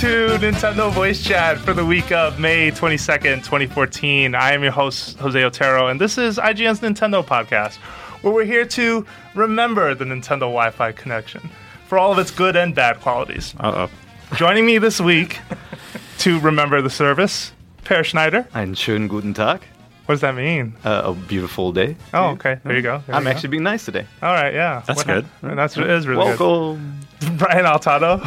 To Nintendo Voice Chat for the week of May 22nd, 2014. I am your host, Jose Otero, and this is IGN's Nintendo podcast, where we're here to remember the Nintendo Wi Fi connection for all of its good and bad qualities. Uh oh. Joining me this week to remember the service, Peer Schneider. Einen schönen guten Tag. What does that mean? Uh, a beautiful day. Oh, okay. There you go. There I'm you go. actually being nice today. All right, yeah. That's What good. hap- That's it is really Welcome. good. Brian Altano.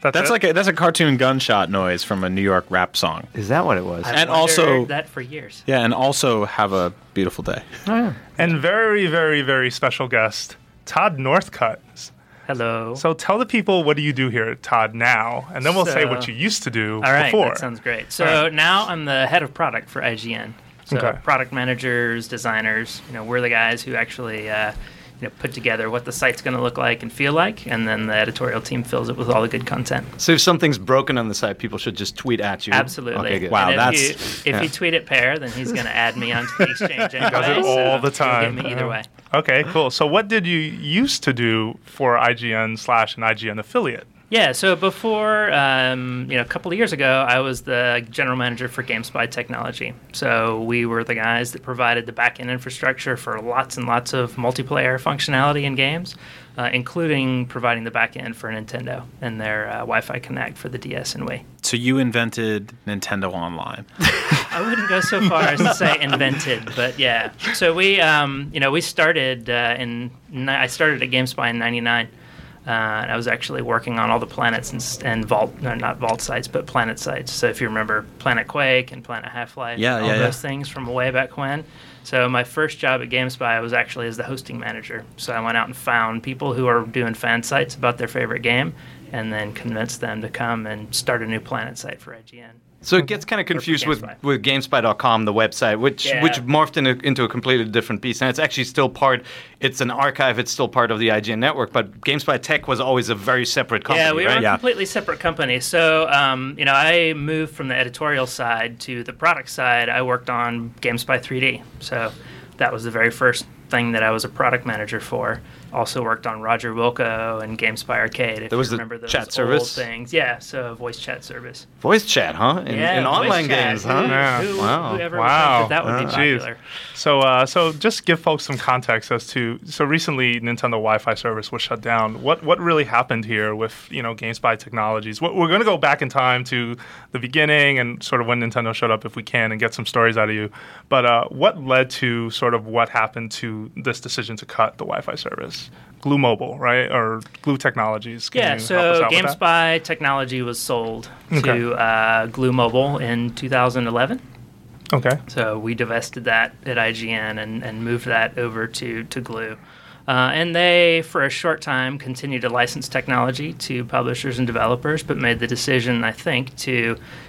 That's, That's like a that's a cartoon gunshot noise from a New York rap song. Is that what it was? I've And also- that for years. Yeah, and also have a beautiful day. Oh, yeah. and very, very, very special guest, Todd Northcutt. Hello. So tell the people what do you do here at Todd now, and then we'll say what you used to do all right, before. that sounds great. So All right. now I'm the head of product for IGN. So Okay. product managers, designers, you know, we're the guys who actually uh, you know, put together what the site's going to look like and feel like, and then the editorial team fills it with all the good content. So if something's broken on the site, people should just tweet at you. Absolutely. Okay, good. Wow, if that's- you, if yeah. you tweet at Peer, then he's going to add me onto the exchange anyway. Does it so all the time. Get me either way. Okay, cool. So what did you used to do for IGN slash an IGN affiliate? Yeah, so before, um, you know, a couple of years ago, I was the general manager for GameSpy Technology. So we were the guys that provided the backend infrastructure for lots and lots of multiplayer functionality in games, uh, including providing the backend for Nintendo and their uh, Wi-Fi Connect for the DS and Wii. So you invented Nintendo Online. I wouldn't go so far as to say invented, but yeah. So we, um, you know, we started uh, in. I started at GameSpy in '99. Uh, and I was actually working on all the planets and, and vault, no, not vault sites, but planet sites. So if you remember Planet Quake and Planet Half Life, Yeah, all yeah, yeah. those things from way back when. So my first job at GameSpy was actually as the hosting manager. So I went out and found people who are doing fan sites about their favorite game, and then convinced them to come and start a new planet site for IGN. So it gets kind of confused with, with GameSpy.com, the website, which Yeah. which morphed into, into a completely different piece, And it's actually still part, it's an archive, it's still part of the IGN network, but GameSpy Tech was always a very separate company, yeah, we were right? a completely separate company. So, um, you know, I moved from the editorial side to the product side. I worked on GameSpy 3D. So that was the very first thing that I was a product manager for. Also worked on Roger Wilco and GameSpy Arcade. If There was you the remember those chat service? things. Yeah, so voice chat service. Voice chat, huh? In, yeah, in voice online chat. games, huh? Yeah. Who, Wow. Whoever Wow. that, that would be Uh, geez. popular. So, uh, so just give folks some context as to so recently Nintendo Wi-Fi service was shut down. What what really happened here with you know GameSpy Technologies? What, we're going to go back in time to the beginning and sort of when Nintendo showed up, if we can, and get some stories out of you. But uh, what led to sort of what happened to this decision to cut the Wi-Fi service? Glu Mobile, right, or Glu Technologies? Can Yeah, so out with that? GameSpy technology was sold Okay. to uh, Glu Mobile in 2011. Okay. So we divested that at IGN and, and moved that over to, to Glue. Uh, and they, for a short time, continued to license technology to publishers and developers, but made the decision, I think, to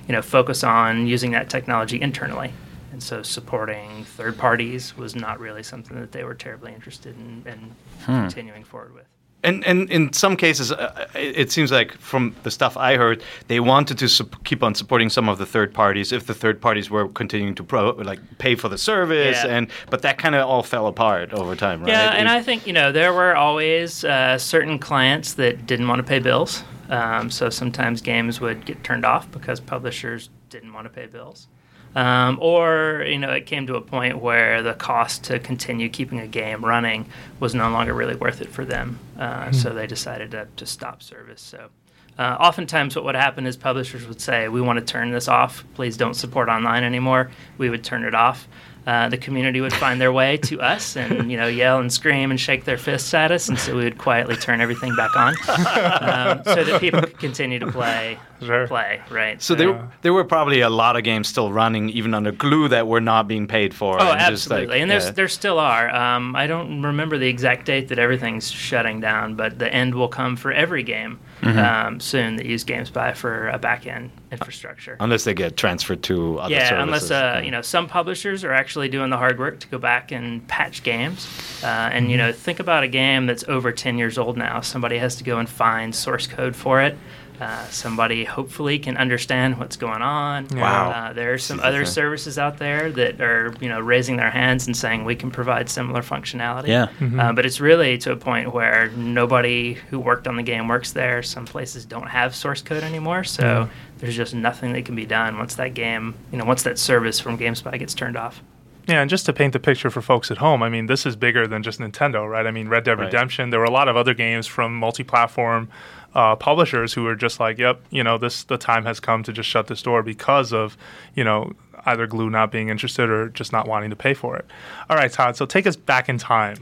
you know focus on using that technology internally. And so supporting third parties was not really something that they were terribly interested in, in continuing forward with. And and in some cases, uh, it it seems like from the stuff I heard, they wanted to sup- keep on supporting some of the third parties if the third parties were continuing to pro like pay for the service, Yeah. and but that kind of all fell apart over time, right? Yeah, and It- I think you know there were always uh, certain clients that didn't want to pay bills. Um, so sometimes games would get turned off because publishers didn't want to pay bills, um, or you know it came to a point where the cost to continue keeping a game running was no longer really worth it for them. Uh, So they decided to, to stop service. So. Uh, oftentimes, what would happen is publishers would say, "We want to turn this off. Please don't support online anymore." We would turn it off. Uh, the community would find their way to us and you know yell and scream and shake their fists at us, and so we would quietly turn everything back on, um, so that people could continue to play, Sure. play, right? so there there were probably a lot of games still running even under Glu that were not being paid for. Oh, and just, like, absolutely, and there's yeah. there still are. Um, I don't remember the exact date that everything's shutting down, but the end will come for every game Mm-hmm. um, soon that use GameSpy for a back end infrastructure. unless they get transferred to other yeah, services. unless uh, Yeah. you know some publishers are actually doing the hard work to go back and patch games, uh, and you know think about a game that's over ten years old now. Somebody has to go and find source code for it. Uh, somebody hopefully can understand what's going on. Wow. Uh, there are some other services out there that are you know raising their hands and saying we can provide similar functionality. Yeah. Uh, but it's really to a point where nobody who worked on the game works there. Some places don't have source code anymore, so there's just nothing that can be done once that game, you know, once that service from GameSpy gets turned off. Yeah, and just to paint the picture for folks at home, I mean, this is bigger than just Nintendo, right? I mean, Red Dead Right. Redemption. There were a lot of other games from multi-platform uh, publishers who are just like, "Yep, you know, this the time has come to just shut this door because of, you know, either Glu not being interested or just not wanting to pay for it." All right, Todd. So take us back in time,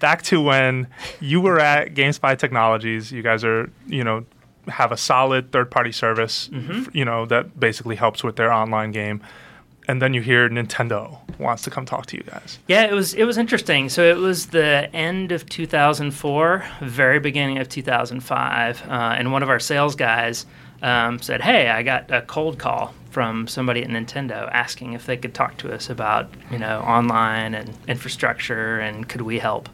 back to when you were at GameSpy Technologies. You guys are, you know, have a solid third-party service, f- you know, that basically helps with their online game and then you hear Nintendo wants to come talk to you guys. Yeah, it was it was interesting. So it was the end of 2004, very beginning of 2005, uh, and one of our sales guys um, said, "Hey, I got a cold call from somebody at Nintendo asking if they could talk to us about you know online and infrastructure and could we help."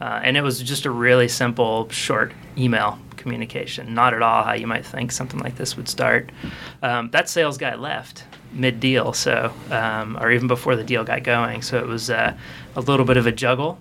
Uh, and it was just a really simple, short email communication. Not at all how you might think something like this would start. Um, that sales guy left mid deal, so um, or even before the deal got going. So it was uh, a little bit of a juggle.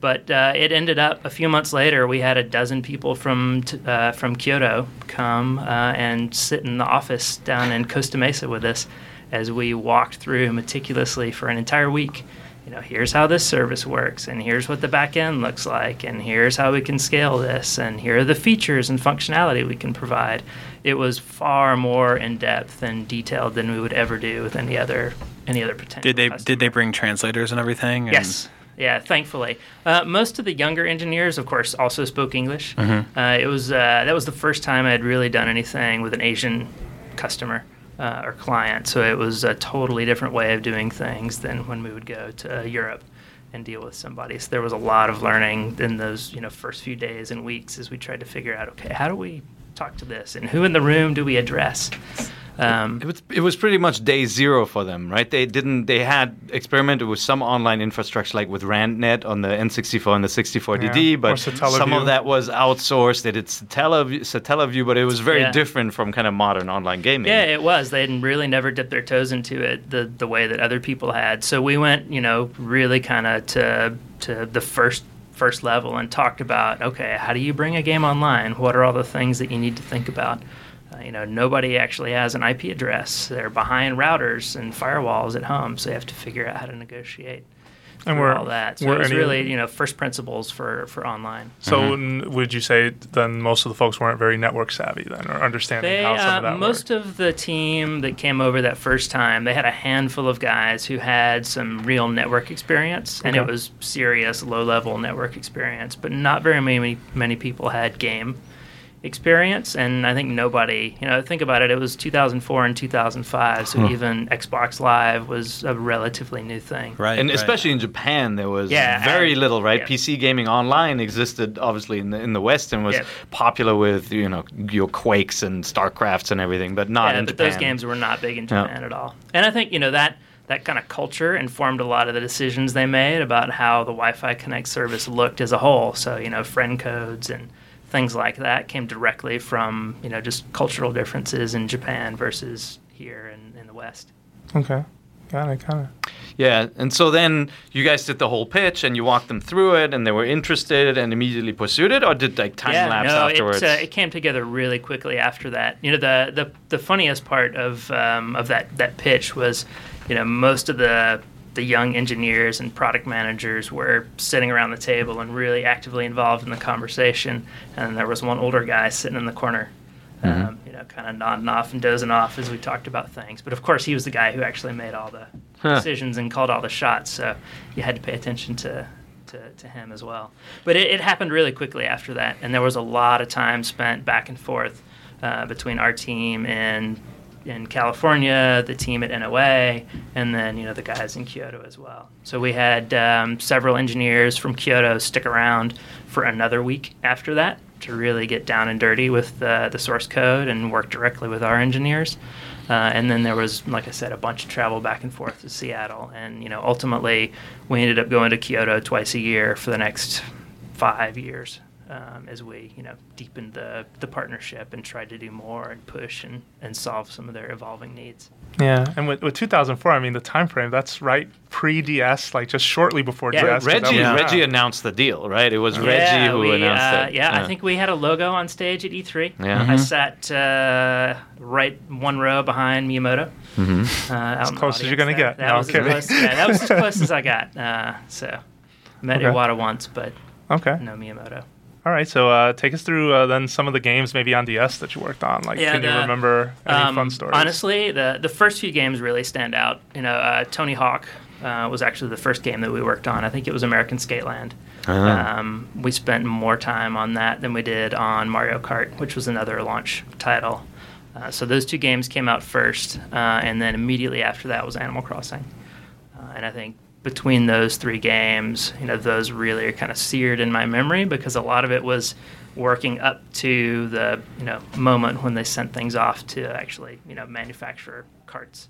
But uh, it ended up a few months later. We had a dozen people from t- uh, from Kyoto come uh, and sit in the office down in Costa Mesa with us as we walked through meticulously for an entire week you know, here's how this service works, and here's what the back end looks like, and here's how we can scale this, and here are the features and functionality we can provide. It was far more in depth and detailed than we would ever do with any other any other potential. Did they customer. did they bring translators and everything? And Yes. Yeah, thankfully. Uh, most of the younger engineers, of course, also spoke English. Mm-hmm. Uh, it was uh, that was the first time I had really done anything with an Asian customer uh, or client. So it was a totally different way of doing things than when we would go to Europe and deal with somebody. So there was a lot of learning in those you know first few days and weeks as we tried to figure out okay how do we talk to this and who in the room do we address. Um, It was it was pretty much day zero for them, right? They didn't they had experimented with some online infrastructure like with RandNet on the N64 and the 64DD, Yeah, but some of that was outsourced. They did Satellaview, Satellaview but it was very Yeah. different from kind of modern online gaming. Yeah, it was. They had really never dipped their toes into it the the way that other people had. So we went, you know, really kind of to to the first first level and talked about okay, how do you bring a game online? What are all the things that you need to think about? Uh, you know, nobody actually has an IP address. They're behind routers and firewalls at home, so you have to figure out how to negotiate And through were- all that. So were it really, you know, first principles for for online. So n- would you say then most of the folks weren't very network savvy then, or understanding They, how some uh, of that most worked? of the team that came over that first time, they had a handful of guys who had some real network experience, and it was serious low-level network experience. But not very many many people had game experience, and I think nobody, you know, think about it. It was 2004 and 2005, so even Xbox Live was a relatively new thing. Right. and right. especially in Japan, there was Yeah, very and- little, right? yeah. PC gaming online existed obviously in the in the West and was Yeah. popular with you know your Quakes and Starcrafts and everything, but not yeah, in but Japan. those games were not big in Yeah. Japan at all. And I think you know that that kind of culture informed a lot of the decisions they made about how the Wi-Fi Connect service looked as a whole. So you know, friend codes and things like that came directly from you know just cultural differences in Japan versus here in, in the West. Okay, got it, got it. Yeah, and so then you guys did the whole pitch and you walked them through it, and they were interested and immediately pursued it, or did like time yeah, lapse no, afterwards? It, uh, it came together really quickly after that. You know, the the, the funniest part of um, of that that pitch was, you know, most of the the young engineers and product managers were sitting around the table and really actively involved in the conversation, and there was one older guy sitting in the corner. Um, you know, kind of nodding off and dozing off as we talked about things. But of course, he was the guy who actually made all the Huh. decisions and called all the shots. So you had to pay attention to to, to him as well. But it, it happened really quickly after that, and there was a lot of time spent back and forth uh, between our team in in California, the team at NOA, and then you know the guys in Kyoto as well. So we had um, several engineers from Kyoto stick around for another week after that to really get down and dirty with uh, the source code and work directly with our engineers. Uh, and then there was, like I said, a bunch of travel back and forth to Seattle. And, you know, ultimately we ended up going to Kyoto twice a year for the next five years um, as we, you know, deepened the, the partnership and tried to do more and push and, and solve some of their evolving needs. Yeah, and with, with 2004, I mean the time frame that's right pre DS, like just shortly before Yeah. DS. 'cause that Reggie, was- Reggie announced the deal, right? It was Reggie who we, announced uh, it. Yeah, I think we had a logo on stage at E3. Yeah. I sat uh, right one row behind Miyamoto. Mm-hmm. Uh, out in the close as you're gonna audience. get. That, No, was as close, yeah, that was as close as I got. Uh, so met Okay. Iwata once, but Okay, no Miyamoto. All right. So uh, take us through uh, then some of the games maybe on DS that you worked on. Like, Yeah, can you remember any Um, fun stories? Honestly, the the first few games really stand out. You know, uh, Tony Hawk uh, was actually the first game that we worked on. I think it was American Skateland. Um, we spent more time on that than we did on Mario Kart, which was another launch title. Uh, so those two games came out first, uh, and then immediately after that was Animal Crossing. Uh, and I think between those three games, you know, those really are kind of seared in my memory because a lot of it was working up to the you know moment when they sent things off to actually you know manufacture carts.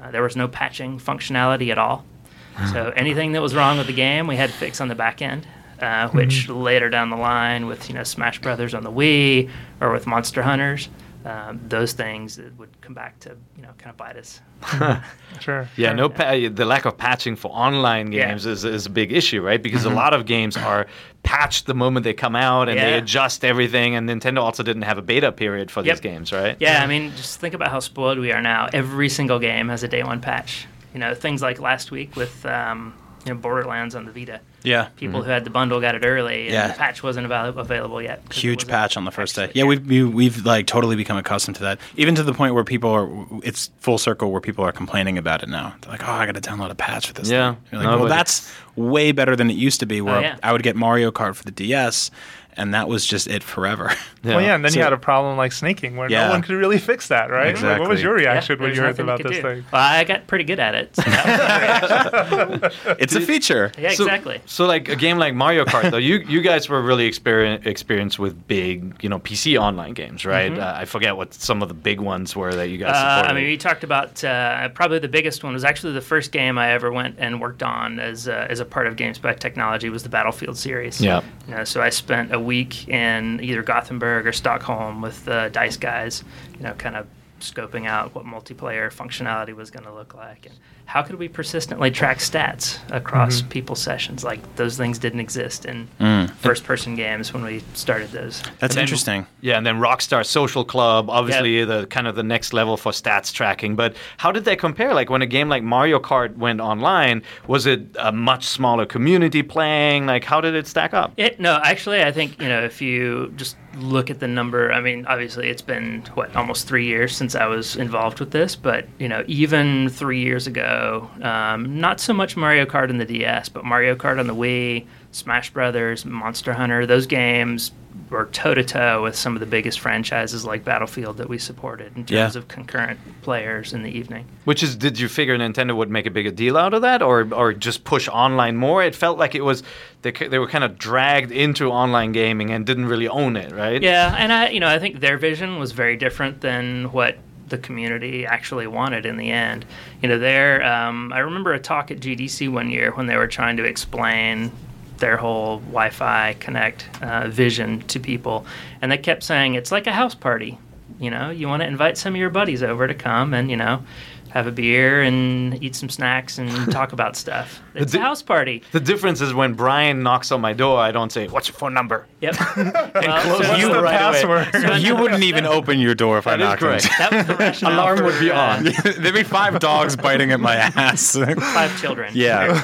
Uh, there was no patching functionality at all. So anything that was wrong with the game, we had to fix on the back end. uh, which later down the line with you know Smash Brothers on the Wii or with Monster Hunters, um, those things that would come back to you know kind of bite us. Sure. Yeah, no, pa- the lack of patching for online Yeah. games is, is a big issue, right? Because a lot of games are patched the moment they come out and they adjust everything. And Nintendo also didn't have a beta period for these games, right? Yeah, I mean, just think about how spoiled we are now. Every single game has a day one patch. You know, things like last week with um, you know Borderlands on the Vita. Yeah. People who had the bundle got it early, and Yeah. the patch wasn't avail- available yet. Huge patch on the first day. actually- Yeah, we've we, we've like totally become accustomed to that. Even to the point where people are, it's full circle where people are complaining about it now. They're like, oh, I got to download a patch for this. Yeah. thing. You're like, No, well, that's way better than it used to be. Where Oh, yeah. I would get Mario Kart for the DS, and that was just it forever. Well, yeah, and then So- you had a problem like snaking where Yeah. no one could really fix that, right? Like, what was Exactly. your Yeah, reaction when you heard about could this do. thing? Well, I got pretty good at it. so it's a feature. yeah, So- exactly. So, like a game like Mario Kart, though, you you guys were really experien experienced with big, you know, PC online games, right? Uh, I forget what some of the big ones were that you guys Uh. I mean, we talked about uh, probably the biggest one was actually the first game I ever went and worked on as uh, as a part of GameSpy Technology was the Battlefield series. Yeah. You know, so I spent a week in either Gothenburg or Stockholm with the Dice guys. You know, kind of scoping out what multiplayer functionality was going to look like and how could we persistently track stats across mm-hmm. people's sessions. Like those things didn't exist in mm. first-person games when we started those. That's then- interesting. Yeah, and then Rockstar Social Club, obviously the kind of the next level for stats tracking. But how did they compare? Like when a game like Mario Kart went online, was it a much smaller community playing? Like how did it stack up? It no, actually, I think you know if you just look at the number. I mean, obviously, it's been what almost three years since I was involved with this, but you know, even three years ago, um, not so much Mario Kart on the DS, but Mario Kart on the Wii, Smash Brothers, Monster Hunter. Those games were toe to toe with some of the biggest franchises like Battlefield that we supported in terms Yeah. of concurrent players in the evening. Which is, did you figure Nintendo would make a bigger deal out of that, or or just push online more? It felt like it was they they were kind of dragged into online gaming and didn't really own it, right? Yeah, and I, you know, I think their vision was very different than what the community actually wanted in the end. You know, there, um, I remember a talk at GDC one year when they were trying to explain their whole Wi-Fi Connect uh, vision to people, and they kept saying it's like a house party. You know, you want to invite some of your buddies over to come and you know. Have a beer and eat some snacks and talk about stuff. It's a house party. The difference is when Brian knocks on my door, I don't say, "What's your phone number?" Yep. close Well, the so- What's the right away. password? you wouldn't even open your door if I knocked on correct. That was the rationale Alarm for, would be uh, on. There'd be five dogs biting at my ass. Five children. Yeah.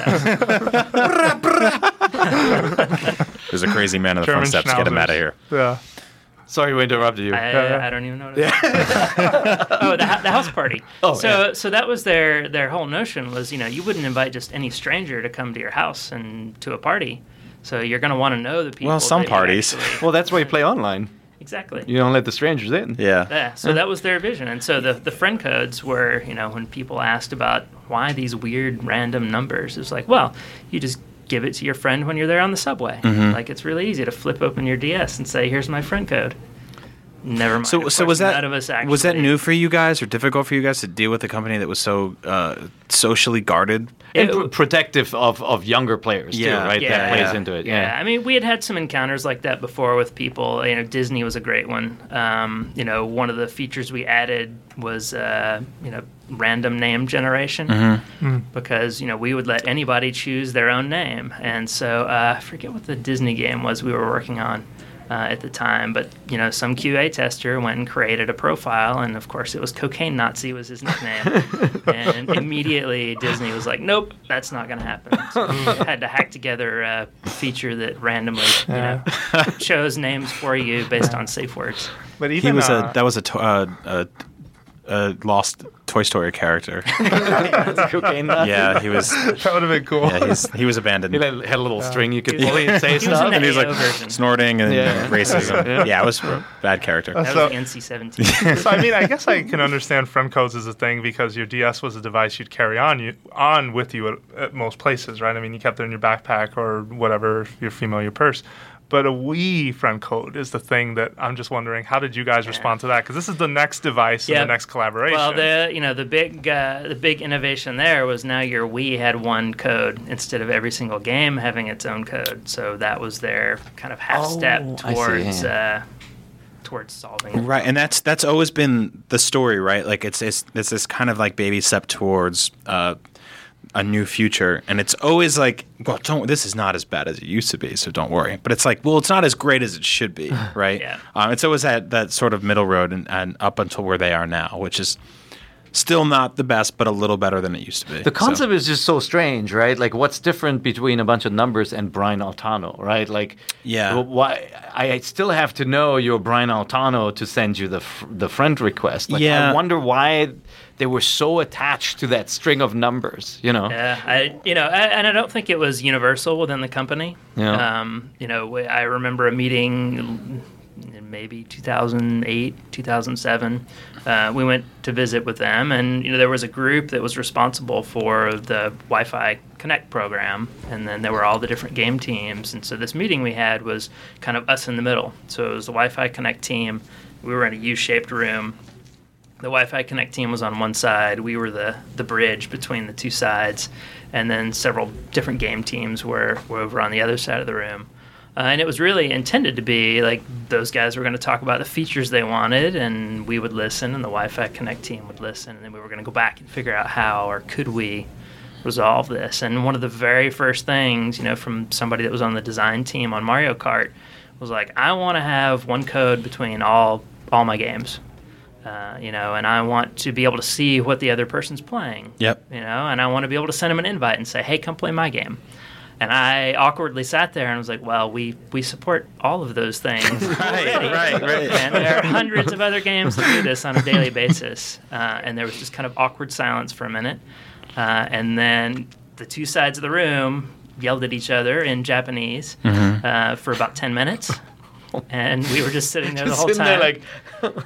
There's a crazy man in the German front steps. Get him out of here. Yeah. Sorry, we interrupted you. I, I don't even know what it is. oh, the, the house party. Oh, so so that was their their whole notion was you know you wouldn't invite just any stranger to come to your house and to a party. So you're going to want to know the people. Well, some parties. actually- well, that's why you play online. exactly. You don't let the strangers in. Yeah. Yeah, so that was their vision, and so the the friend codes were, you know, when people asked about why these weird random numbers, it's like, well, you just give it to your friend when you're there on the subway. Mm-hmm. Like it's really easy to flip open your DS and say, "Here's my friend code." Never mind. So, of so was that none of us actually, was that new for you guys, or difficult for you guys to deal with a company that was so uh, socially guarded? And It- pr- protective of, of younger players Yeah. too, right? Yeah, that plays yeah. into it. Yeah. Yeah. I mean, we had had some encounters like that before with people. You know, Disney was a great one. Um, you know, one of the features we added was, uh, you know, random name generation Mm-hmm. because, you know, we would let anybody choose their own name. And so uh, I forget what the Disney game was we were working on. Uh, at the time, but you know, some QA tester went and created a profile, and of course, it was Cocaine Nazi was his nickname, and immediately Disney was like, "Nope, that's not going to happen." So we had to hack together a feature that randomly, you know, chose names for you based on safe words. But He even was uh, a that was a, to- uh, a, a lost Toy Story character. Cocaine nut. yeah, he was. that would have been cool. Yeah, he's, he was abandoned. He had had a little string you could pull and say He was in stuff. and he was like version. snorting and Yeah. racism. Yeah. Yeah. it was a bad character. Uh, that So- was NC-17. so I mean, I guess I can understand friend codes as a thing because your DS was a device you'd carry on you on with you at, at most places, right? I mean, you kept it in your backpack or whatever, your female, your purse. But a Wii friend code is the thing that I'm just wondering. How did you guys respond to that? Because this is the next device Yeah. and the next collaboration. Well, the you know the big uh, the big innovation there was now your Wii had one code instead of every single game having its own code. So that was their kind of half step Oh, I see, towards uh, towards solving. it. Right, and that's that's always been the story, right? Like it's it's, it's this kind of like baby step towards uh, a new future, and it's always like, well, don't. This is not as bad as it used to be, so don't worry. But it's like, well, it's not as great as it should be, right? Yeah. Um, it's always that that sort of middle road, and, and up until where they are now, which is still not the best, but a little better than it used to be. The So- concept is just so strange, right? Like, what's different between a bunch of numbers and Brian Altano, right? Like, Yeah. Why? I still have to know you're Brian Altano to send you the the friend request. Like, Yeah. I wonder why they were so attached to that string of numbers. You know? Yeah, I you know, I, and I don't think it was universal within the company. Yeah. Um, you know, I remember a meeting in maybe 2008, 2007. Uh, we went to visit with them, and you know, there was a group that was responsible for the Wi-Fi Connect program, and then there were all the different game teams. And so this meeting we had was kind of us in the middle. So it was the Wi-Fi Connect team. We were in a U-shaped room the Wi-Fi Connect team was on one side. We were the the bridge between the two sides, and then several different game teams were were over on the other side of the room. Uh, and it was really intended to be like those guys were going to talk about the features they wanted, and we would listen, and the Wi-Fi Connect team would listen, and then we were going to go back and figure out how or could we resolve this. And one of the very first things, you know, from somebody that was on the design team on Mario Kart was like, I want to have one code between all all my games uh, you know, and I want to be able to see what the other person's playing. Yep. You know, and I want to be able to send them an invite and say, "Hey, come play my game." And I awkwardly sat there and was like, "Well, we we support all of those things, Right, right, right. and there are hundreds of other games that do this on a daily basis." Uh, and there was just kind of awkward silence for a minute, uh, and then the two sides of the room yelled at each other in Japanese Mm-hmm. uh, for about ten minutes. And we were just sitting there the whole sitting time. there like,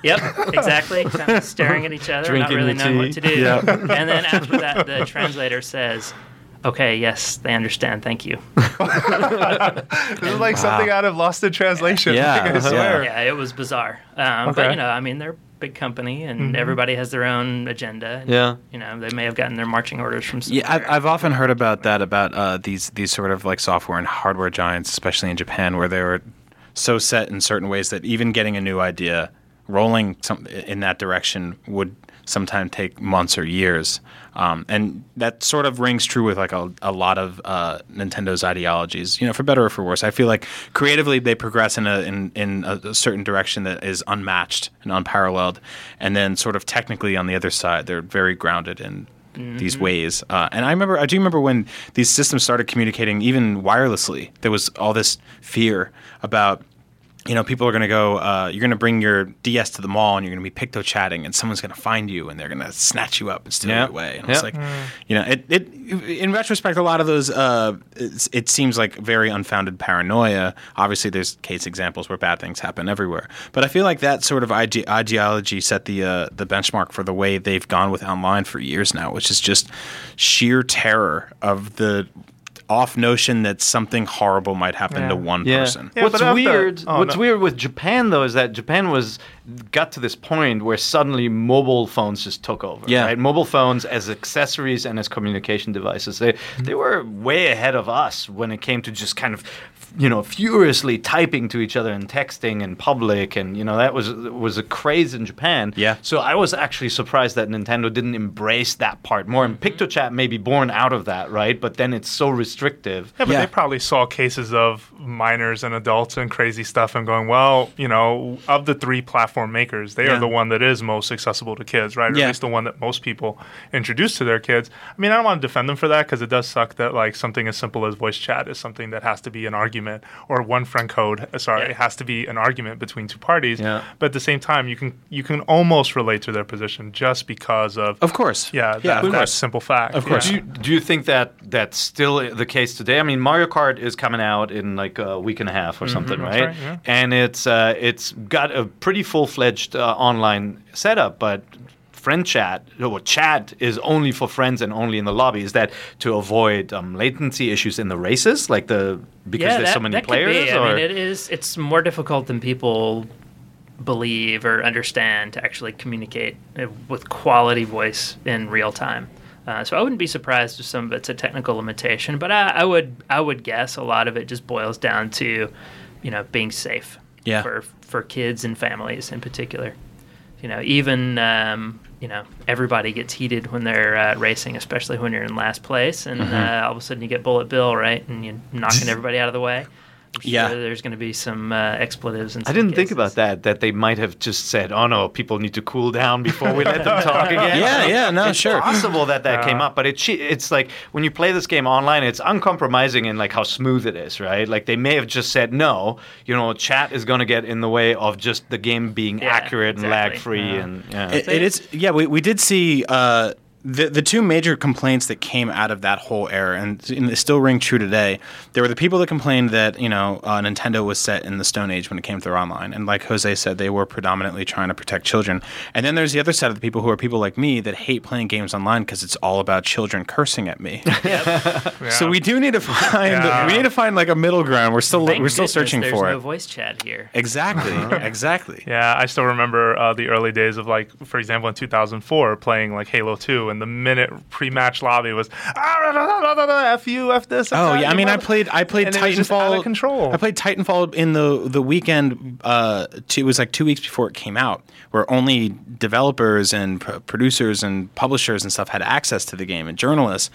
Yep, exactly. Kind of staring at each other, Drinking not really knowing what to do. And then after that, the translator says, "Okay, yes, they understand. Thank you." this is like something out of Lost in Translation. Yeah, I swear. Yeah, it was bizarre. Um, But you know, I mean, they're a big company, and everybody has their own agenda. and, Yeah. You know, they may have gotten their marching orders from. Yeah, I've. I've often heard about that about uh, these these sort of like software and hardware giants, especially in Japan, where they were so set in certain ways that even getting a new idea, rolling some in that direction would sometimes take months or years. Um, and that sort of rings true with like a, a lot of uh, Nintendo's ideologies, you know, for better or for worse. I feel like creatively they progress in a in, in a, a certain direction that is unmatched and unparalleled, and then sort of technically on the other side, they're very grounded in these ways. Uh, and I remember, I do remember when these systems started communicating even wirelessly. There was all this fear about. You know, people are going to go. Uh, you're going to bring your DS to the mall, and you're going to be picto chatting, and someone's going to find you, and they're going to snatch you up and steal Yeah. you away. And it's Yeah. like, you know, it, it. In retrospect, a lot of those, uh, it's, it seems like very unfounded paranoia. Obviously, there's case examples where bad things happen everywhere, but I feel like that sort of ide- ideology set the uh, the benchmark for the way they've gone with online for years now, which is just sheer terror of the off notion that something horrible might happen Yeah. to one Yeah. person. Yeah, what's but weird? oh, what's no. weird with Japan though is that Japan was got to this point where suddenly mobile phones just took over. Yeah. right? mobile phones as accessories and as communication devices. They they were way ahead of us when it came to just kind of you know furiously typing to each other and texting in public, and you know that was was a craze in Japan. Yeah. So I was actually surprised that Nintendo didn't embrace that part more. And mm-hmm. PictoChat may be born out of that, right? But then it's so restrictive. Yeah, but Yeah. they probably saw cases of minors and adults and crazy stuff and going, well, you know, of the three platform makers, they Yeah. are the one that is most accessible to kids, right? Or Yeah. at least the one that most people introduce to their kids. I mean, I don't want to defend them for that because it does suck that like something as simple as voice chat is something that has to be an argument or one friend code. uh, Sorry, Yeah. it has to be an argument between two parties. Yeah. But at the same time, you can you can almost relate to their position just because of Of course. yeah, Yeah, that, of that course. simple fact. Of course. Do you, do you think that that's still the case today? I mean, Mario Kart is coming out in like a week and a half or something, right? right, yeah. And it's uh, it's got a pretty full fledged uh, online setup, but friend chat or chat is only for friends and only in the lobby. Is that to avoid um, latency issues in the races, like the because yeah, there's that, so many that could players? be. or? I mean, it is. It's more difficult than people believe or understand to actually communicate uh, with quality voice in real time. Uh, so I wouldn't be surprised if some of it's a technical limitation, but I, I would I would guess a lot of it just boils down to, you know, being safe Yeah. for for kids and families in particular. You know, even um, you know everybody gets heated when they're uh, racing, especially when you're in last place, and uh, all of a sudden you get Bullet Bill right, and you're knocking everybody out of the way. I'm sure Yeah. there's going to be some uh, expletives. In I didn't think about that. That they might have just said, "Oh no, people need to cool down before we let them talk again." Yeah, yeah, no, it's sure. possible that that came up, but it it's like when you play this game online, it's uncompromising in like how smooth it is, right? Like they may have just said, "No, you know, chat is going to get in the way of just the game being Yeah, accurate and exactly. lag free." And yeah. It, it is, yeah. We, we did see uh, the the two major complaints that came out of that whole era, and, and they still ring true today. There were the people that complained that you know uh, Nintendo was set in the Stone Age when it came to their online, and like Jose said, they were predominantly trying to protect children. And then there's the other side of the people who are people like me that hate playing games online because it's all about children cursing at me. So we do need to find Yeah. we need to find like a middle ground. We're still Thank we're still goodness searching there's for no it. voice chat here. Exactly, exactly. Yeah, I still remember uh, the early days of like, for example, in 2004, playing like Halo 2, and the minute pre-match lobby was "Ah, f you, f this. Oh yeah, I mean, I played I played And it was just out Titanfall. control. I played Titanfall in the the weekend. Uh, two, it was like two weeks before it came out, where only developers and p- producers and publishers and stuff had access to the game and journalists.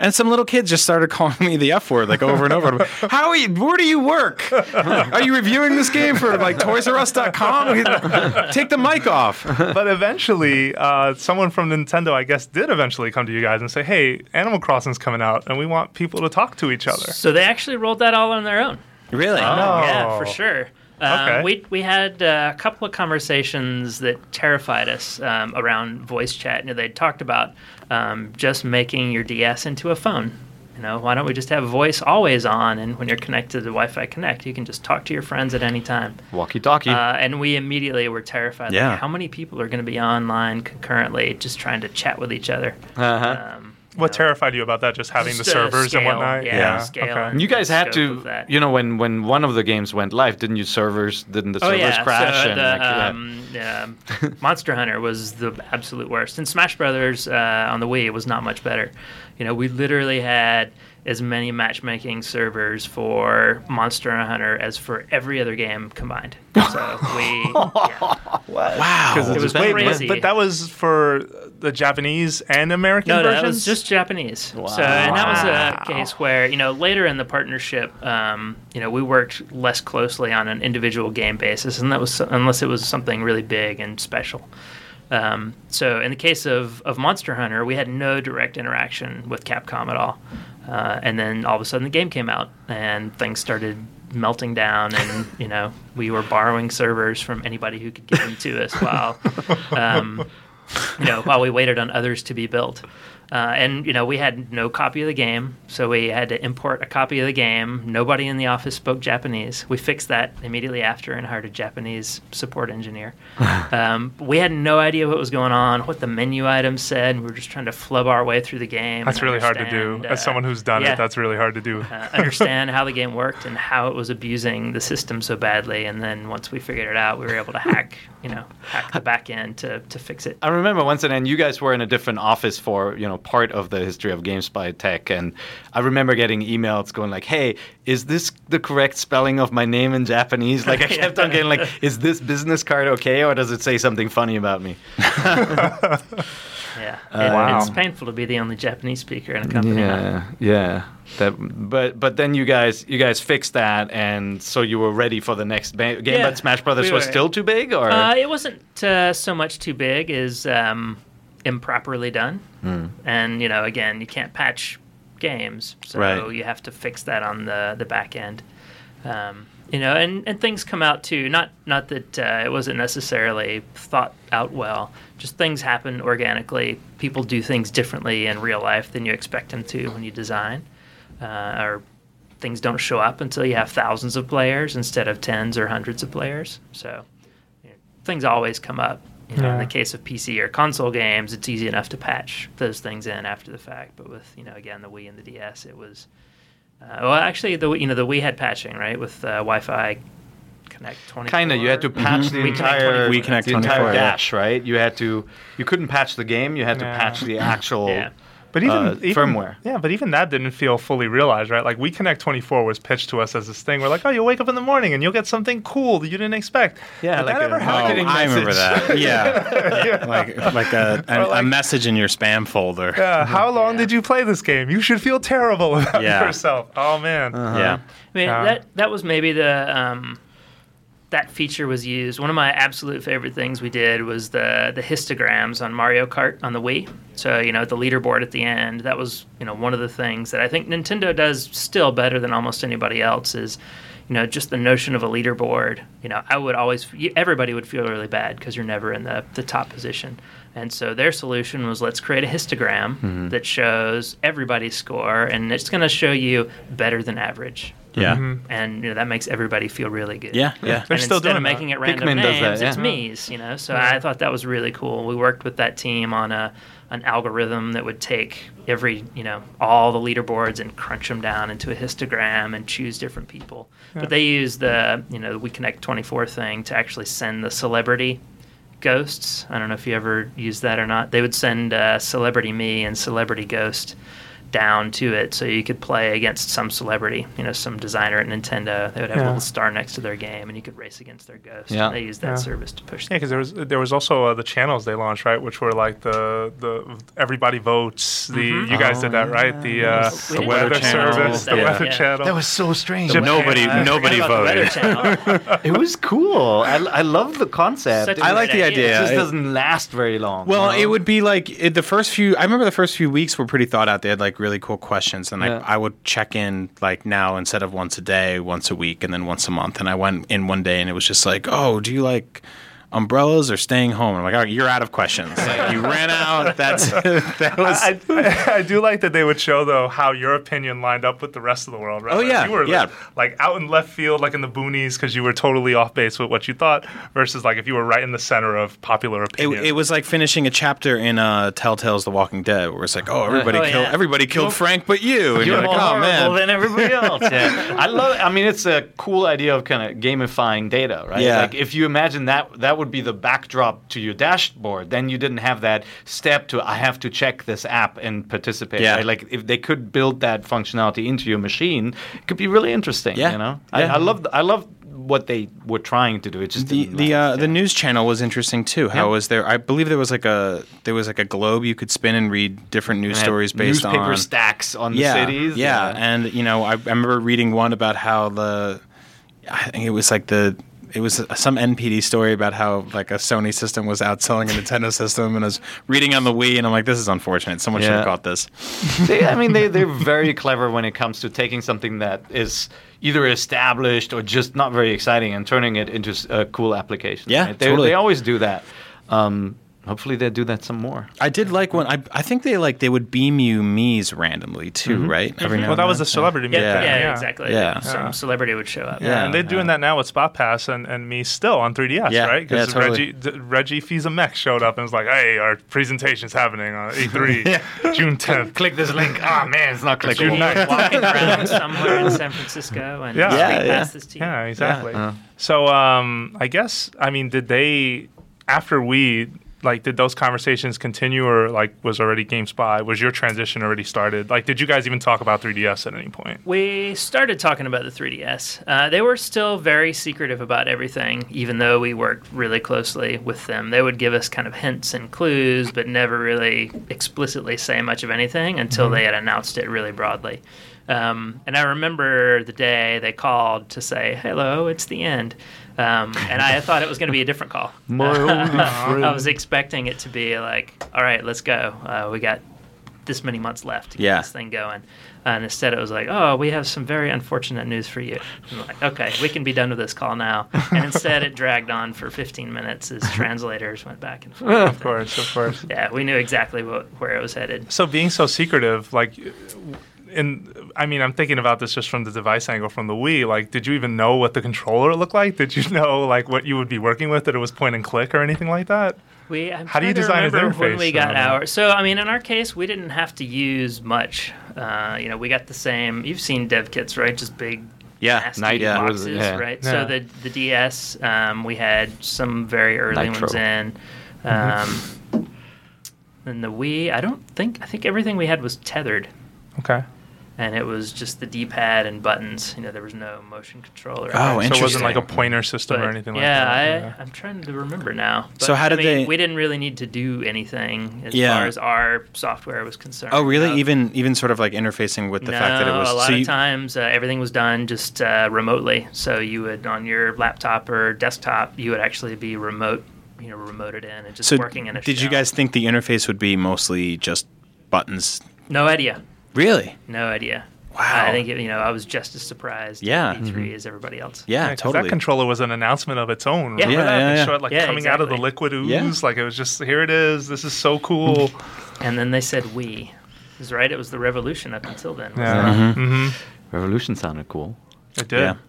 And some little kids just started calling me the F word like over and over. How are you? Where do you work? Are you reviewing this game for like ToysRUs.com? Take the mic off. but eventually, uh, someone from Nintendo, I guess, did eventually come to you guys and say, "Hey, Animal Crossing's coming out, and we want people to talk to each other." So they actually rolled that all on their own. Really? Oh. Yeah, for sure. Um, Okay. We we had uh, a couple of conversations that terrified us um, around voice chat. You know, they talked about um, just making your DS into a phone. You know, why don't we just have voice always on, and when you're connected to Wi-Fi Connect, you can just talk to your friends at any time. Walkie-talkie. Uh, and we immediately were terrified. like, Yeah. how many people are going to be online concurrently, just trying to chat with each other? uh-huh. Um, What terrified you about that? Just having the Just, uh, servers and whatnot. yeah, scale. Okay. And you guys had to, you know, when when one of the games went live, didn't you servers? Didn't the Oh servers yeah, crash? so and, the, like, yeah. um, yeah, Monster Hunter was the absolute worst, and Smash Brothers uh, on the Wii was not much better. You know, we literally had as many matchmaking servers for Monster Hunter as for every other game combined. So we, yeah. Wow. It was Wait, crazy. but, but that was for the Japanese and American No, no, versions. that was just Japanese. Wow. So, and that was a case where you know later in the partnership, um, you know, we worked less closely on an individual game basis, and that was unless it was something really big and special. Um, so, in the case of, of Monster Hunter, we had no direct interaction with Capcom at all. Uh, and then all of a sudden, the game came out, and things started melting down, and you know, we were borrowing servers from anybody who could give them to us while. Um, you know, while we waited on others to be built. Uh, and you know, we had no copy of the game, so we had to import a copy of the game. Nobody in the office spoke Japanese. We fixed that immediately after and hired a Japanese support engineer. um, we had no idea what was going on, what the menu items said. And we were just trying to flub our way through the game. That's really hard to do. understand, As uh, someone who's done yeah. it, that's really hard to do. uh, understand how the game worked and how it was abusing the system so badly. And then once we figured it out, we were able to hack, you know, hack the back end to, to fix it. I remember once and then you guys were in a different office for you know part of the history of GameSpy Tech, and I remember getting emails going like, "Hey, is this the correct spelling of my name in Japanese?" Like I kept on getting like, "Is this business card okay, or does it say something funny about me?" Yeah, It- Wow. it's painful to be the only Japanese speaker in a company. Yeah, yeah. That, but but then you guys you guys fixed that, and so you were ready for the next ba- game. Yeah, but Smash Brothers we was still too big, or Uh, it wasn't uh, so much too big as um, improperly done, Hmm. and you know, again, you can't patch games, so Right. you have to fix that on the the back end. Um, you know, and, and things come out too. Not not that uh, it wasn't necessarily thought out well. Just things happen organically. People do things differently in real life than you expect them to when you design, uh, or things don't show up until you have thousands of players instead of tens or hundreds of players. So you know, things always come up. You know, in the case of PC or console games, it's easy enough to patch those things in after the fact. But with you know, again, the Wii and the DS, it was. Uh, well, actually, the you know the Wii had patching right with uh, Wi-Fi Connect twenty. Kind of, you had to patch the WiiConnect entire 24. WiiConnect the entire 24, yeah. dash, right? You had to, you couldn't patch the game. You had to patch the actual. Yeah. But even, uh, even firmware. yeah, but even that didn't feel fully realized, right? Like WiiConnect 24 was pitched to us as this thing. We're like, oh, you'll wake up in the morning and you'll get something cool that you didn't expect. Yeah, Did like that a ever Oh, happen? marketing I remember that. Yeah, like like a, a, like- a message in your spam folder. Yeah, how long did you play this game? You should feel terrible about Yeah. yourself. Oh man. Yeah, I mean, Uh, that that was maybe the um, that feature was used. One of my absolute favorite things we did was the the histograms on Mario Kart on the Wii. So you know, the leaderboard at the end. That was you know one of the things that I think Nintendo does still better than almost anybody else is. You know, just the notion of a leaderboard. You know, I would always, everybody would feel really bad because you're never in the, the top position. And so their solution was let's create a histogram mm-hmm. that shows everybody's score, and it's going to show you better than average yeah, and you know that makes everybody feel really good. yeah, yeah. and still instead doing of that. making it random Pikmin names, that, it's me's. You know, so I thought that was really cool. We worked with that team on a an algorithm that would take every you know all the leaderboards and crunch them down into a histogram and choose different people. But they use the you know WiiConnect24 thing to actually send the celebrity ghosts. I don't know if you ever used that or not. They would send uh, celebrity me and celebrity ghost down to it so you could play against some celebrity, you know, some designer at Nintendo. They would have a little star next to their game and you could race against their ghost. Yeah. They used that Yeah. service to push Yeah, because there was there was also uh, the channels they launched, right? Which were like the the everybody votes. The you guys did that, right? The uh, the did weather service, the Yeah. weather Yeah. channel. That was so strange. Japan. Nobody, I nobody forgot about the Weather voted. It was cool. I, I love the concept. Such it like the it idea. It just It- doesn't last very long. Well, you know? it would be like it, the first few. I remember the first few weeks were pretty thought out. They had like really cool questions, and Yeah. I would check in like now instead of once a day, once a week, and then once a month. And I went in one day, and it was just like, oh, do you like umbrellas or staying home? I'm like, oh, you're out of questions. Like, you ran out. That's that was. I, I, I do like that they would show though how your opinion lined up with the rest of the world. Right? Oh, Like, yeah, you were yeah. like, like out in left field, like in the boonies, because you were totally off base with what you thought, versus like if you were right in the center of popular it, opinion. it was like finishing a chapter in uh, Telltale's The Walking Dead, where it's like, oh, everybody Oh, killed, yeah. everybody killed Frank, but you, and you're, You're like, more oh horrible man, than everybody else. Yeah. I love. It. I mean, it's a cool idea of kind of gamifying data, right? Yeah. Like if you imagine that that would be the backdrop to your dashboard, then you didn't have that step to I have to check this app and participate. Yeah. right? Like if they could build that functionality into your machine, it could be really interesting. Yeah. You know, Yeah. I, I love. I love what they were trying to do. It just the the uh, the news channel was interesting too. How Yeah. was there? I believe there was like a there was like a globe you could spin and read different news stories based newspaper on newspaper stacks on yeah, the cities. Yeah, and you know, I, I remember reading one about how the, I think it was like the, it was some NPD story about how like a Sony system was outselling a Nintendo system, and I was reading on the Wii, and I'm like, this is unfortunate. Someone should have caught this. they, I mean, they, they're very clever when it comes to taking something that is either established or just not very exciting and turning it into a cool application. Yeah, right? they, totally. they always do that. Um, hopefully, they do that some more. I did like when I, I think they like they would beam you Mii's randomly too, right? Every now well, and that was a celebrity Yeah, meet yeah, thing, exactly. Yeah. Some Yeah. celebrity would show up. Yeah, Yeah, and they're doing that now with Spot Pass and, and me still on 3DS, Yeah, right? Because yeah, totally. Reggie D- Reggie Fils-Aimé showed up and was like, "Hey, our presentation's happening on E3, June 10th." Click this link. Oh man, it's not June clickable. 9th. Walking around somewhere in San Francisco and Yeah. Yeah, yeah. past this team. Yeah, exactly. Uh. So, um, I guess I mean, did they after we like did those conversations continue, or like was already GameSpot? Was your transition already started? Like, did you guys even talk about 3DS at any point? We started talking about the 3DS. Uh, they were still very secretive about everything, even though we worked really closely with them. They would give us kind of hints and clues, but never really explicitly say much of anything until they had announced it really broadly. Um, and I remember the day they called to say, "Hello, it's the end," um, and I thought it was going to be a different call. My only friend. I was expecting it to be like, "All right, let's go. Uh, we got this many months left to get Yeah. this thing going." And instead, it was like, "Oh, we have some very unfortunate news for you." I'm like, "Okay, we can be done with this call now." And instead, it dragged on for 15 minutes as translators went back and forth. Of course, of course. Yeah, we knew exactly what, where it was headed. So being so secretive, like, in I mean, I'm thinking about this just from the device angle from the Wii. Like, did you even know what the controller looked like? Did you know like what you would be working with? That it was point and click or anything like that? We, I'm How do you trying to design his remember when we got don't our. So I mean, in our case, we didn't have to use much. Uh, you know, we got the same. You've seen dev kits, right? Just big. Yeah, nasty Night- yeah. boxes, Yeah. right? Yeah. So the the DS, um, we had some very early Nitro. ones in. Um, and the Wii, I don't think. I think everything we had was tethered, Okay. And it was just the D-pad and buttons. You know, there was no motion controller. Oh, anything. So it wasn't like a pointer system or But, anything like yeah, that. I, I'm trying to remember now. So But, how I did mean, they- We didn't really need to do anything as Yeah. far as our software was concerned. Oh, really? No. Even even sort of like interfacing with the no, fact that it was. a lot so of you- times uh, everything was done just uh, remotely. So you would on your laptop or desktop, you would actually be remote, you know, remoted in and just so working in a. did you guys think the interface would be mostly just buttons? No idea. Really? No idea. Wow. I think it, you know I was just as surprised. Yeah. At E3 as everybody else. Yeah, totally. That controller was an announcement of its own. Yeah. Remember Yeah, that? yeah, They yeah. showed like Yeah, coming out of the exactly. liquid ooze. Yeah. Like it was just here it is. This is so cool. And then they said we. Is right. It was the revolution up until then. wasn't yeah. it? Mm-hmm. Revolution sounded cool. It did.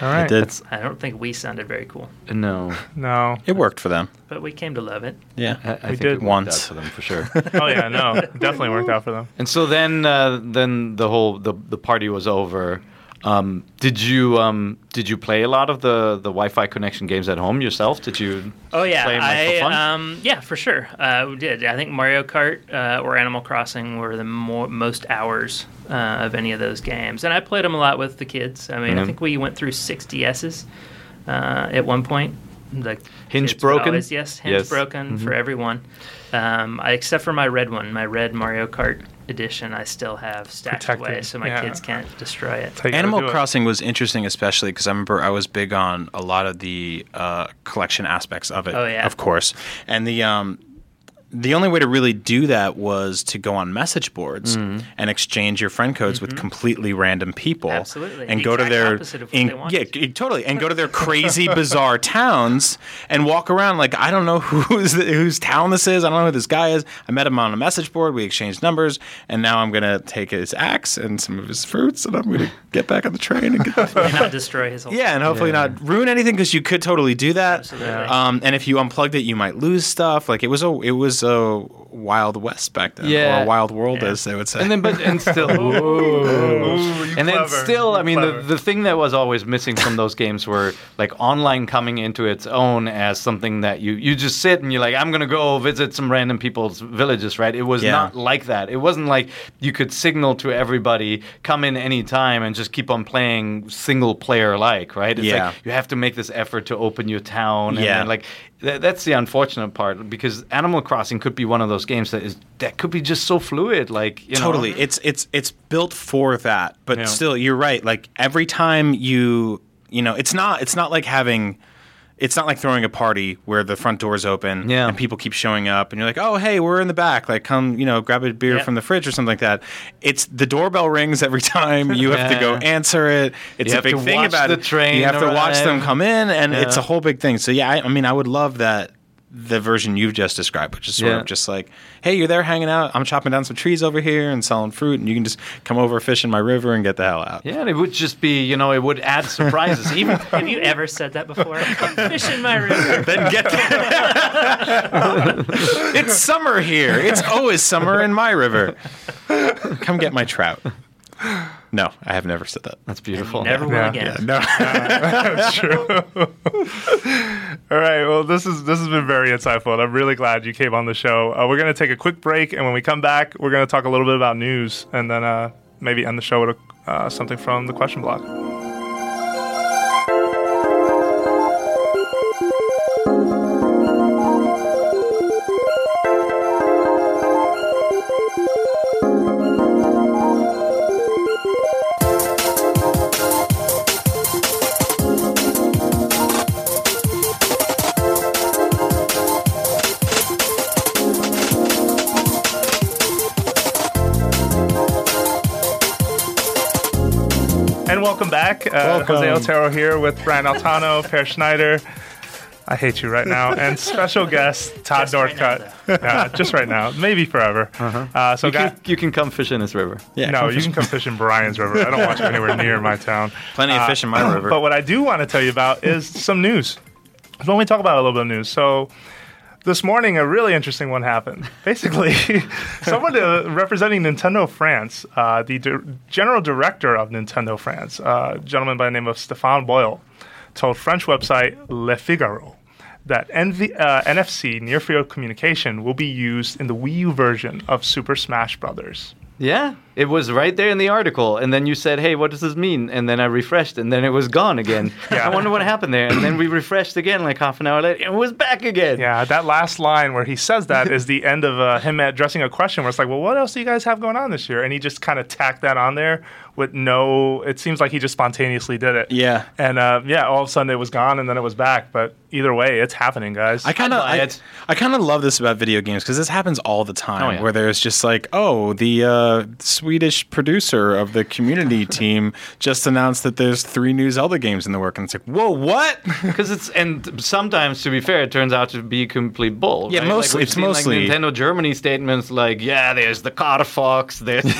Yeah. All right. It did. I don't think we sounded very cool, No, No. It worked for them. but we came to love it. Yeah. I, I We think did. it worked Once. out for them for sure. Oh yeah. No. Definitely worked out for them. and so then, uh, then the whole the, the party was over. Um, did you um, did you play a lot of the, the Wi-Fi connection games at home yourself? Did you? Oh yeah, play 'em, like, for I fun? um yeah for sure uh, we did. I think Mario Kart uh, or Animal Crossing were the mo- most hours uh, of any of those games, and I played them a lot with the kids. I mean, I Mhm. think we went through six DSs uh, at one point. The Hinge broken? always- yes, hinge Yes. Mm-hmm. broken for everyone. Um, I, except for my red one, my red Mario Kart edition, I still have stashed away, so my yeah. kids can't destroy it. That's how you gotta Animal do it. Crossing was interesting, especially because I remember I was big on a lot of the uh, collection aspects of it. Oh, yeah. of course. And the um, the only way to really do that was to go on message boards Mm-hmm. and exchange your friend codes with completely random people. Absolutely. And The go to their opposite of what in- yeah, totally, and go to their crazy, bizarre towns and walk around like I don't know who's the, whose town this is. I don't know who this guy is. I met him on a message board. We exchanged numbers, and now I'm gonna take his axe and some of his fruits, and I'm gonna get back on the train and not destroy his whole. yeah, and hopefully not ruin anything because you could totally do that. Absolutely. Um, and if you unplugged it, you might lose stuff. Like it was a it was a wild west back then, Yeah. or a wild world, Yeah. as they would say. And then, but and still, Ooh, you and then still, I mean, the, clever. the thing that was always missing from those games were like online coming into its own as something that you you just sit and you're like, I'm gonna go visit some random people's villages, right? It was Yeah. not like that. It wasn't like you could signal to everybody, come in anytime and just keep on playing single player like, right? It's Yeah. like you have to make this effort to open your town, and, Yeah. and like th- that's the unfortunate part because Animal Crossing could be one of those games that is that could be just so fluid, like you know? totally it's it's it's built for that but Yeah. still you're right like every time you you know it's not it's not like having it's not like throwing a party where the front door's open Yeah. and people keep showing up and you're like oh hey we're in the back. Like come you know grab a beer Yeah. from the fridge or something like that. It's the doorbell rings every time. You have to go answer it. It's You a big thing about the it. train you have to watch them come in and it's a whole big thing. So yeah I, I mean i would love that the version you've just described, which is sort Yeah. of just like, hey, you're there hanging out. I'm chopping down some trees over here and selling fruit, and you can just come over, fish in my river, and get the hell out. Yeah, and it would just be, you know, it would add surprises. Even Have you ever said that before? Fish in my river. Then get The- it's summer here. It's always summer in my river. Come get my trout. No, I have never said that. that's beautiful. Never will Yeah. again. No. That's true. All right. Well, this is this has been very insightful, and I'm really glad you came on the show. Uh, we're going to take a quick break, and when we come back, we're going to talk a little bit about news, and then uh, maybe end the show with a, uh, something from the question block. Back. Uh, Jose Otero here with Brian Altano, Peer Schneider. I hate you right now. And special guest, Todd Just right now, yeah, just right now. Maybe forever. Uh, so, You guy, can, you can come fish in this river. Yeah, no, you can come fish in Brian's River. I don't want you anywhere near my town. Plenty of Uh, fish in my river. But what I do want to tell you about is some news. So let me talk about a little bit of news. So this morning, a really interesting one happened. Basically, someone uh, representing Nintendo France, uh, the di- general director of Nintendo France, uh, a gentleman by the name of Stéphane Bole, told French website Le Figaro that NV, uh, NFC near field communication will be used in the Wii U version of Super Smash Brothers. Yeah, it was right there in the article, and then you said, "Hey, what does this mean?" And then I refreshed, and then it was gone again. Yeah. I wonder what happened there. And then we refreshed again, like half an hour later, and it was back again. Yeah, that last line where he says that is the end of uh, him addressing a question where it's like, well, what else do you guys have going on this year? And he just kind of tacked that on there with no, it seems like he just spontaneously did it. Yeah. And uh, yeah, all of a sudden it was gone and then it was back. But either way, it's happening, guys. I kind of buy I. I kind of love this about video games because this happens all the time. Oh, yeah. Where there's just like, oh, the uh, Swedish producer of the Community team just announced that there's three new Zelda games in the work, and it's like, whoa, what? Because it's and sometimes, to be fair, it turns out to be complete bull. Yeah, right? mostly- like it's seen, mostly- like Nintendo Germany statements like, yeah, there's the Car Fox, there's the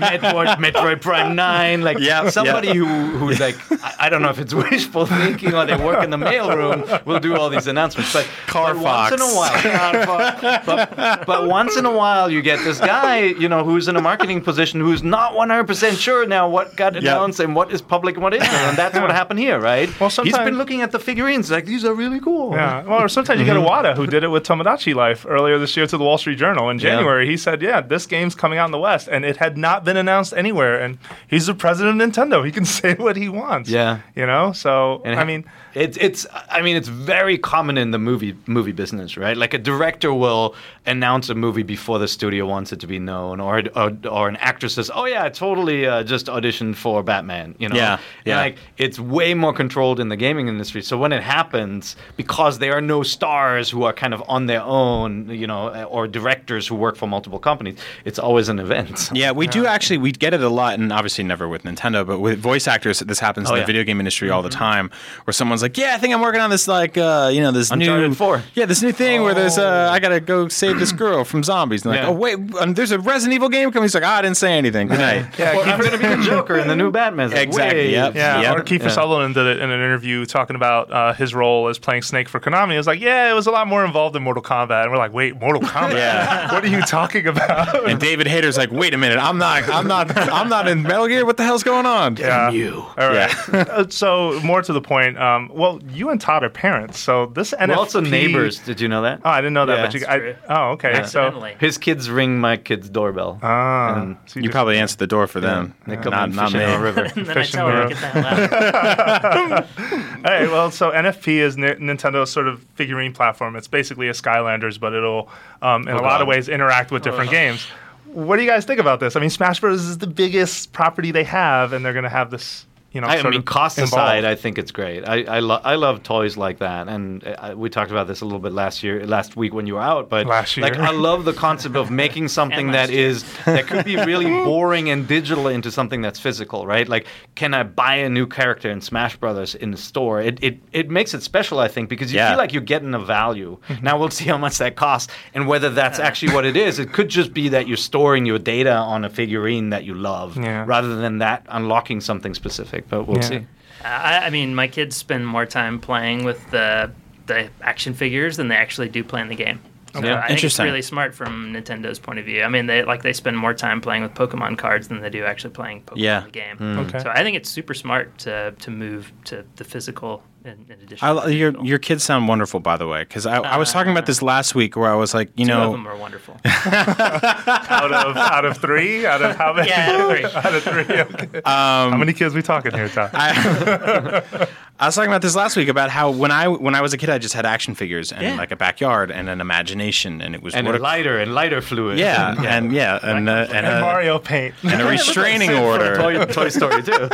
Metroid, Metroid Prime Nine. Like Yeah, somebody yeah. who who's like, I, I don't know if it's wishful thinking or they work in the mailroom will do all these announcements. But Car but once in a while, Fox. But, but once in a while, you get this guy, you know, who's in a marketing position who's not 100% sure now what got announced and what is public and what isn't. And that's what happened here, right? Well, He's sometimes- been looking at the figurines like these are really cool. yeah. Well, or sometimes you get mm-hmm. Iwata who did it with Tomodachi Life earlier this year to the Wall Street Journal in January. He said, "Yeah, this game's coming out in the West, and it had not been announced anywhere." And he's the president of Nintendo; he can say what he wants. Yeah. you know. So And I mean, it's it's I mean it's very common in the movie movie business, right? Like a director will announce a movie before the studio wants it to be known, or or, or an actress says, "Oh yeah, I totally uh, just auditioned for Batman," you know? Yeah, And, yeah. like it's way more controlled in the gaming industry. So when it happens, because there are no stars who are kind of on their own, you know, or directors who work for multiple companies, it's always an event. Yeah, we do actually. We get it a lot, and obviously never with Nintendo, but with voice actors, this happens Oh, in the yeah. video game industry all the time. Where someone's like, "Yeah, I think I'm working on this, like, uh, you know, this Uncharted new 4. Yeah, this new thing where there's, uh, I gotta go save this girl from zombies." And they're Yeah. like, "Oh wait, um, there's a Resident Evil game coming." He's like, "Ah, I didn't say anything. Good night." yeah, Or I'm going to be the Joker in the new Batman. Like, Exactly, wait. yep. Yeah, Yep. or Kiefer Yeah. Sutherland did it in an interview talking about uh, his role as playing Snake for Konami. He was like, "Yeah, it was a lot more involved in Mortal Kombat." And we're like, "Wait, Mortal Kombat? Yeah. what are you talking about?" And David Hayter's like, "Wait a minute, I'm not, I'm not, I'm not in Metal Gear. What the hell's going on?" Yeah. You. All right. Uh, so more to the point. Um, well, you and Todd are parents, so this NFP. We're also neighbors. Did you know that? Oh, I didn't know that. Yeah, but you, I, oh, okay. So, His kids ring my kid's doorbell. ah, so You just- probably answered the door for them, they come not, not me. on river. and then I Fish in tell the her room. to get the hell. All right. Well, so NFP is Ni- Nintendo's sort of figurine platform. It's basically a Skylanders, but it'll, um, in a lot of ways, interact with different games. What do you guys think about this? I mean, Smash Bros. is the biggest property they have, and they're going to have this, you know, I sort mean, of cost involved. aside, I think it's great. I I, lo- I love toys like that, and uh, we talked about this a little bit last year, last week when you were out. But Last year. like. I love the concept of making something last that year. is that could be really boring and digital into something that's physical, right? Like, can I buy a new character in Smash Brothers in the store? It it, it makes it special, I think, because you Yeah. feel like you're getting a value. Mm-hmm. now we'll see how much that costs and whether that's actually what it is. It could just be that you're storing your data on a figurine that you love, Yeah. rather than that unlocking something specific. But we'll Yeah. see. I, I mean, my kids spend more time playing with the the action figures than they actually do playing the game. So Yeah. I think it's Interesting. really smart from Nintendo's point of view. I mean, they like they spend more time playing with Pokemon cards than they do actually playing Pokemon Yeah. the game. Hmm. Okay. So I think it's super smart to to move to the physical in, in addition. I, to your digital. your kids sound wonderful, by the way. Because I, I was talking about this last week, where I was like, you Two know, of them are wonderful. out of out of three, out of how many? Yeah, out of three. out of three. Okay. Um, how many kids we talking here, Todd? I, I was talking about this last week about how when I when I was a kid, I just had action figures and Yeah. like a backyard and an imagination, and it was and what a lighter and lighter fluid. yeah, and yeah, and uh, and, and Mario Paint. and a restraining order. Toy, Toy Story too.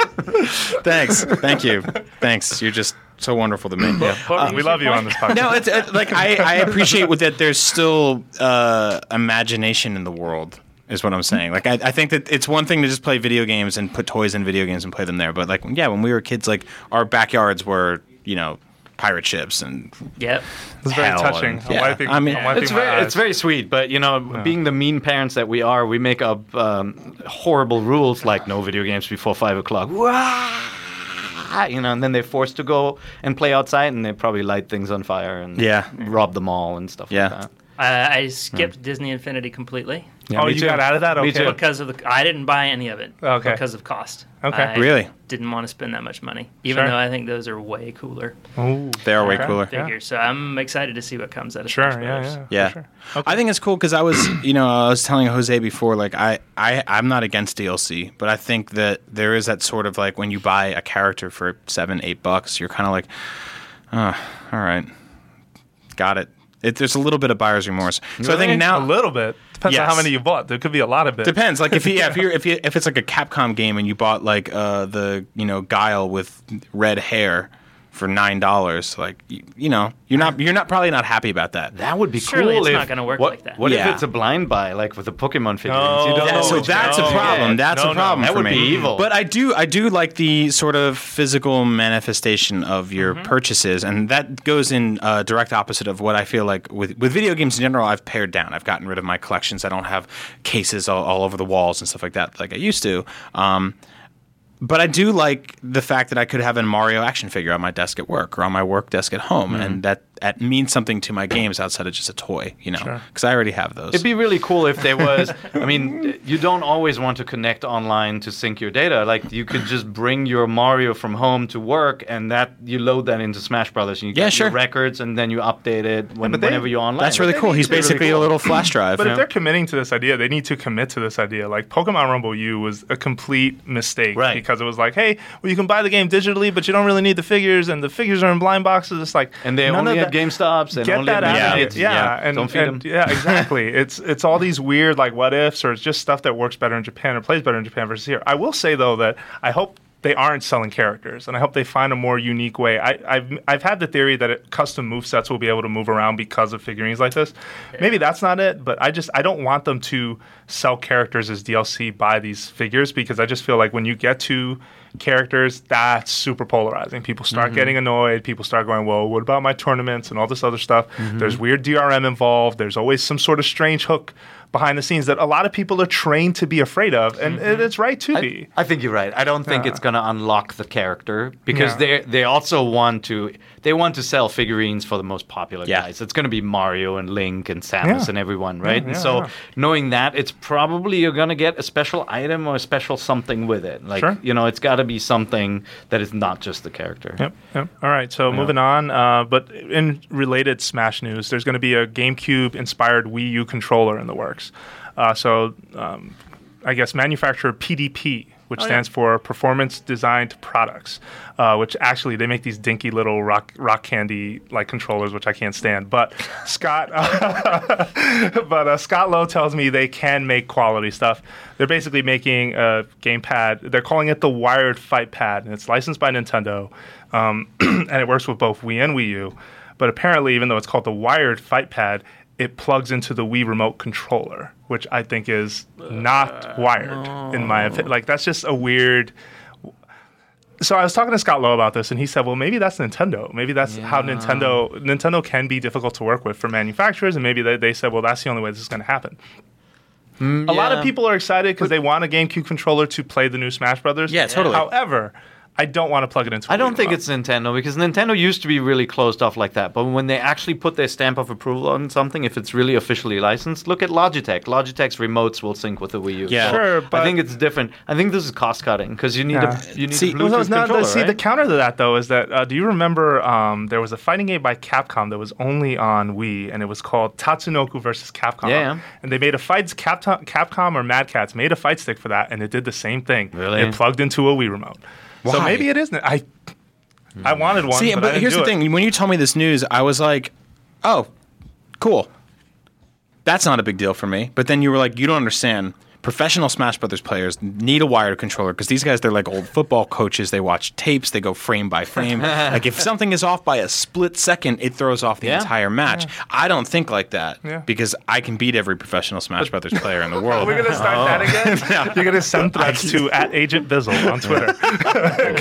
Thanks, thank you, thanks. You're just so wonderful to me. What was we love you on this podcast. No, it's uh, like I, I appreciate with that. There's still uh, imagination in the world. Is what I'm saying. Like I, I think that it's one thing to just play video games and put toys in video games and play them there, but like yeah, when we were kids, like our backyards were you know pirate ships and Yep. It's very touching. and- I'm yeah. wiping, I mean, I'm It's very, eyes. it's very sweet, but you know, being the mean parents that we are, we make up um, horrible rules like no video games before five o'clock. Wah! Ah, you know, and then they're forced to go and play outside, and they probably light things on fire and Yeah. rob the mall and stuff Yeah. like that. Uh, I skipped Disney Infinity completely Yeah, oh, you too. got out of that? Okay. because of the. I didn't buy any of it. Okay. Because of cost. Okay. I Really? Didn't want to spend that much money, even Sure. though I think those are way cooler Ooh. They are way Okay. cooler. Yeah. So I'm excited to see what comes out of Sure. Smash Yeah. Brothers. Yeah. for Yeah, Sure. I think it's cool because I was, you know, I was telling Jose before, like I, I, I'm not against DLC, but I think that there is that sort of like when you buy a character for seven, eight bucks, you're kind of like, oh, all right, got it. It, there's a little bit of buyer's remorse. So I think now a little bit depends on how many you bought. There could be a lot of it. Depends. Like if you, yeah, if you're if you, if it's like a Capcom game and you bought like uh, the you know Guile with red hair for nine dollars, like you, you know you're not you're not probably not happy about that. That would be Surely cool. it's if, not gonna work what, like that. What Yeah. if it's a blind buy, like with the Pokemon figurines? No. you don't Yeah, so which that's a problem. get. That's No, a no. problem That would me. be evil. But I do I do like the sort of physical manifestation of your Mm-hmm. purchases, and that goes in uh, direct opposite of what I feel like with with video games in general. I've pared down. I've gotten rid of my collections. I don't have cases all, all over the walls and stuff like that like I used to. Um, but I do like the fact that I could have a Mario action figure on my desk at work or on my work desk at home, Mm-hmm. and that that means something to my games outside of just a toy, you know, because I already have those. It'd be really cool if there was. I mean, you don't always want to connect online to sync your data. Like you could just bring your Mario from home to work, and that you load that into Smash Brothers, and you Yeah, get your records, and then you update it when, but they- whenever you're online. That's really cool. He's needs to be really basically a little flash drive. But you if know? they're committing to this idea, they need to commit to this idea. Like Pokemon Rumble U was a complete mistake Right. because it was like, hey, well, you can buy the game digitally, but you don't really need the figures, and the figures are in blind boxes. It's like And they none only of at GameStops and Get only that out Yeah. of Midnight. it. Yeah, and, don't feed and- them. yeah, exactly. it's it's all these weird like what ifs, or it's just stuff that works better in Japan or plays better in Japan versus here. I will say though that I hope they aren't selling characters, and I hope they find a more unique way. I, I've I've had the theory that it, custom movesets will be able to move around because of figurines like this. Maybe that's not it, but I just I don't want them to sell characters as DLC by these figures because I just feel like when you get to characters, that's super polarizing. People start mm-hmm. getting annoyed. People start going, "Well, what about my tournaments and all this other stuff?" Mm-hmm. There's weird DRM involved. There's always some sort of strange hook behind the scenes that a lot of people are trained to be afraid of, and and mm-hmm. it's right to I, be. I think you're right. I don't think Yeah. it's uh. going to unlock the character because Yeah. they they also want to they want to sell figurines for the most popular Yeah. guys. It's going to be Mario and Link and Samus Yeah. and everyone, right? yeah, and so yeah. knowing that, it's probably you're going to get a special item or a special something with it. Like Sure. you know, it's got to be something that is not just the character. Yep, yep. All right, so moving on, uh, but in related Smash news, there's going to be a GameCube inspired Wii U controller in the works. Uh, so, um, I guess manufacturer PDP, which stands for Performance Designed Products, uh, which actually they make these dinky little rock rock candy like controllers, which I can't stand. But Scott, but uh, Scott Lowe tells me they can make quality stuff. They're basically making a gamepad. They're calling it the Wired Fight Pad, and it's licensed by Nintendo, um, and it works with both Wii and Wii U. But apparently, even though it's called the Wired Fight Pad, it plugs into the Wii remote controller, which I think is not wired in my opinion. Like that's just a weird. So I was talking to Scott Lowe about this, and he said, "Well, maybe that's Nintendo. Maybe that's how Nintendo Nintendo can be difficult to work with for manufacturers, and maybe they, they said, well, that's the only way this is going to happen." Mm, a lot of people are excited because they want a GameCube controller to play the new Smash Brothers. Yeah, totally. However, I don't want to plug it into. I don't think remote. it's Nintendo because Nintendo used to be really closed off like that. But when they actually put their stamp of approval on something, if it's really officially licensed, look at Logitech. Logitech's remotes will sync with the Wii U. Yeah. So Sure, but- I think it's different. I think this is cost cutting because you need Yeah. a you need See- a Well, Bluetooth no, it's not- controller, see, the counter to that though is that uh, do you remember um, there was a fighting game by Capcom that was only on Wii, and it was called Tatsunoko versus Capcom. Yeah, yeah. And they made a fight. Capcom, Capcom or Mad Catz made a fight stick for that, and it did the same thing. Really? It plugged into a Wii remote. So maybe it isn't. I I wanted one. See, but, but, here's the it. thing: when you told me this news, I was like, "Oh, cool. That's not a big deal for me." But then you were like, "You don't understand. Professional Smash Brothers players need a wired controller because these guys they're like old football coaches. They watch tapes. They go frame by frame. like if something is off by a split second, it throws off the Yeah. entire match. I don't think like that Yeah. because I can beat every professional Smash Brothers player in the world. We're gonna start that again. You're gonna send threats to at Agent Bizzle on Twitter.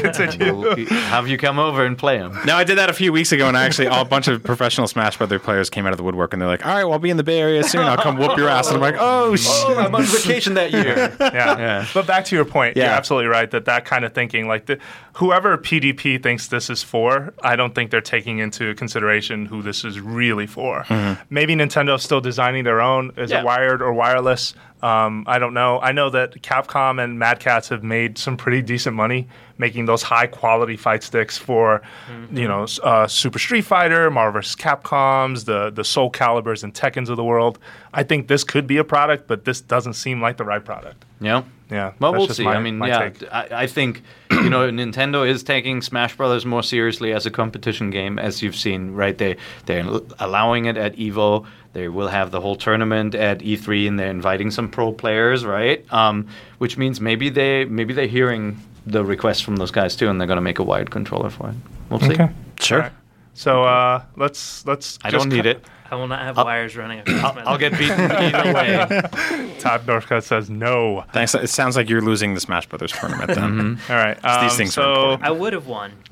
Continue. We'll have you come over and play them. No, I did that a few weeks ago, and I actually a bunch of professional Smash Brother players came out of the woodwork, and they're like, "All right, well, I'll be in the Bay Area soon. I'll come whoop your ass." And I'm like, "Oh shit!" I'm on vacation That year. yeah. Yeah. But back to your point, you're Yeah. absolutely right that that kind of thinking, like the, whoever PDP thinks this is for, I don't think they're taking into consideration who this is really for. Mm-hmm. Maybe Nintendo's still designing their own. Is Yeah. it wired or wireless? Um, I don't know. I know that Capcom and Mad Catz have made some pretty decent money making those high quality fight sticks for, you know, uh, Super Street Fighter, Marvel vs. Capcoms, the the Soul Calibers and Tekkens of the world. I think this could be a product, but this doesn't seem like the right product. Yeah. Yeah, Well, we'll see. my- I mean, yeah. I, I think you know Nintendo is taking Smash Brothers more seriously as a competition game, as you've seen, right? They they're allowing it at Evo. They will have the whole tournament at E3, and they're inviting some pro players, right? Um, which means maybe they maybe they're hearing the request from those guys too, and they're going to make a wired controller for it. We'll see. Okay. Sure. Alright. So uh, let's let's. I just don't need cut- it. I will not have wires running across my I'll get beaten either way. Todd Northcutt says no. Thanks. It sounds like you're losing the Smash Brothers tournament then. All right. Um, these things are so important. I would have won.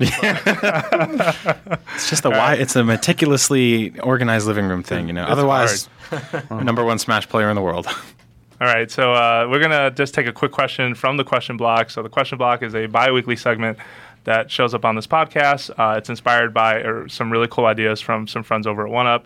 It's just a why. It's a meticulously organized living room thing, you know. Otherwise, number one Smash player in the world. All right, so uh, we're gonna just take a quick question from the question block. So the question block is a bi-weekly segment that shows up on this podcast. Uh, it's inspired by uh, some really cool ideas from some friends over at OneUp.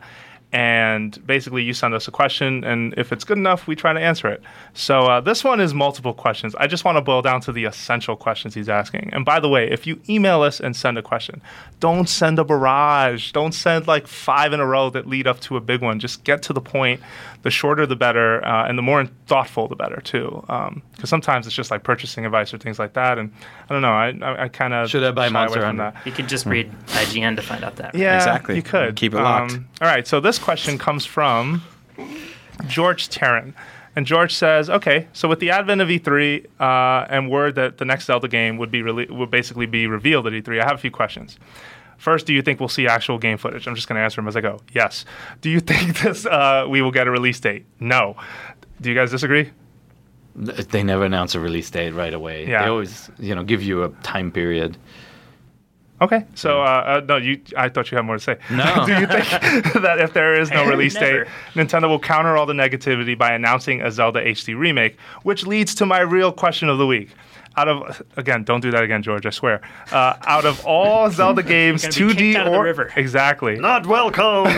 And basically, you send us a question, and if it's good enough, we try to answer it. So uh, this one is multiple questions. I just want to boil down to the essential questions he's asking. And by the way, if you email us and send a question, don't send a barrage. Don't send like five in a row that lead up to a big one. Just get to the point. The shorter, the better, uh, and the more thoughtful, the better too. Because sometimes it's just like purchasing advice or things like that. And I don't know. I I, I kind of Should I buy shy Monster away from Hunter? that. You could just read IGN to find out that. Yeah, Exactly. You could Keep it locked. Um, all right. So this question comes from George Tarrant. And George says, "Okay, so with the advent of E3 uh, and word that the next Zelda game would be rele- would basically be revealed at E3, I have a few questions. First, do you think we'll see actual game footage? I'm just going to answer them as I go. Yes. Do you think this uh, we will get a release date? No. Do you guys disagree? They never announce a release date right away. Yeah. They always, you know, give you a time period. Okay. So uh, uh, no, you. I thought you had more to say. No. Do you think that if there is no release date, Nintendo will counter all the negativity by announcing a Zelda HD remake? Which leads to my real question of the week. Out of again, don't do that again, George. I swear. Uh, out of all Zelda games, You're gonna be 2D kicked out of or river. exactly. Not welcome.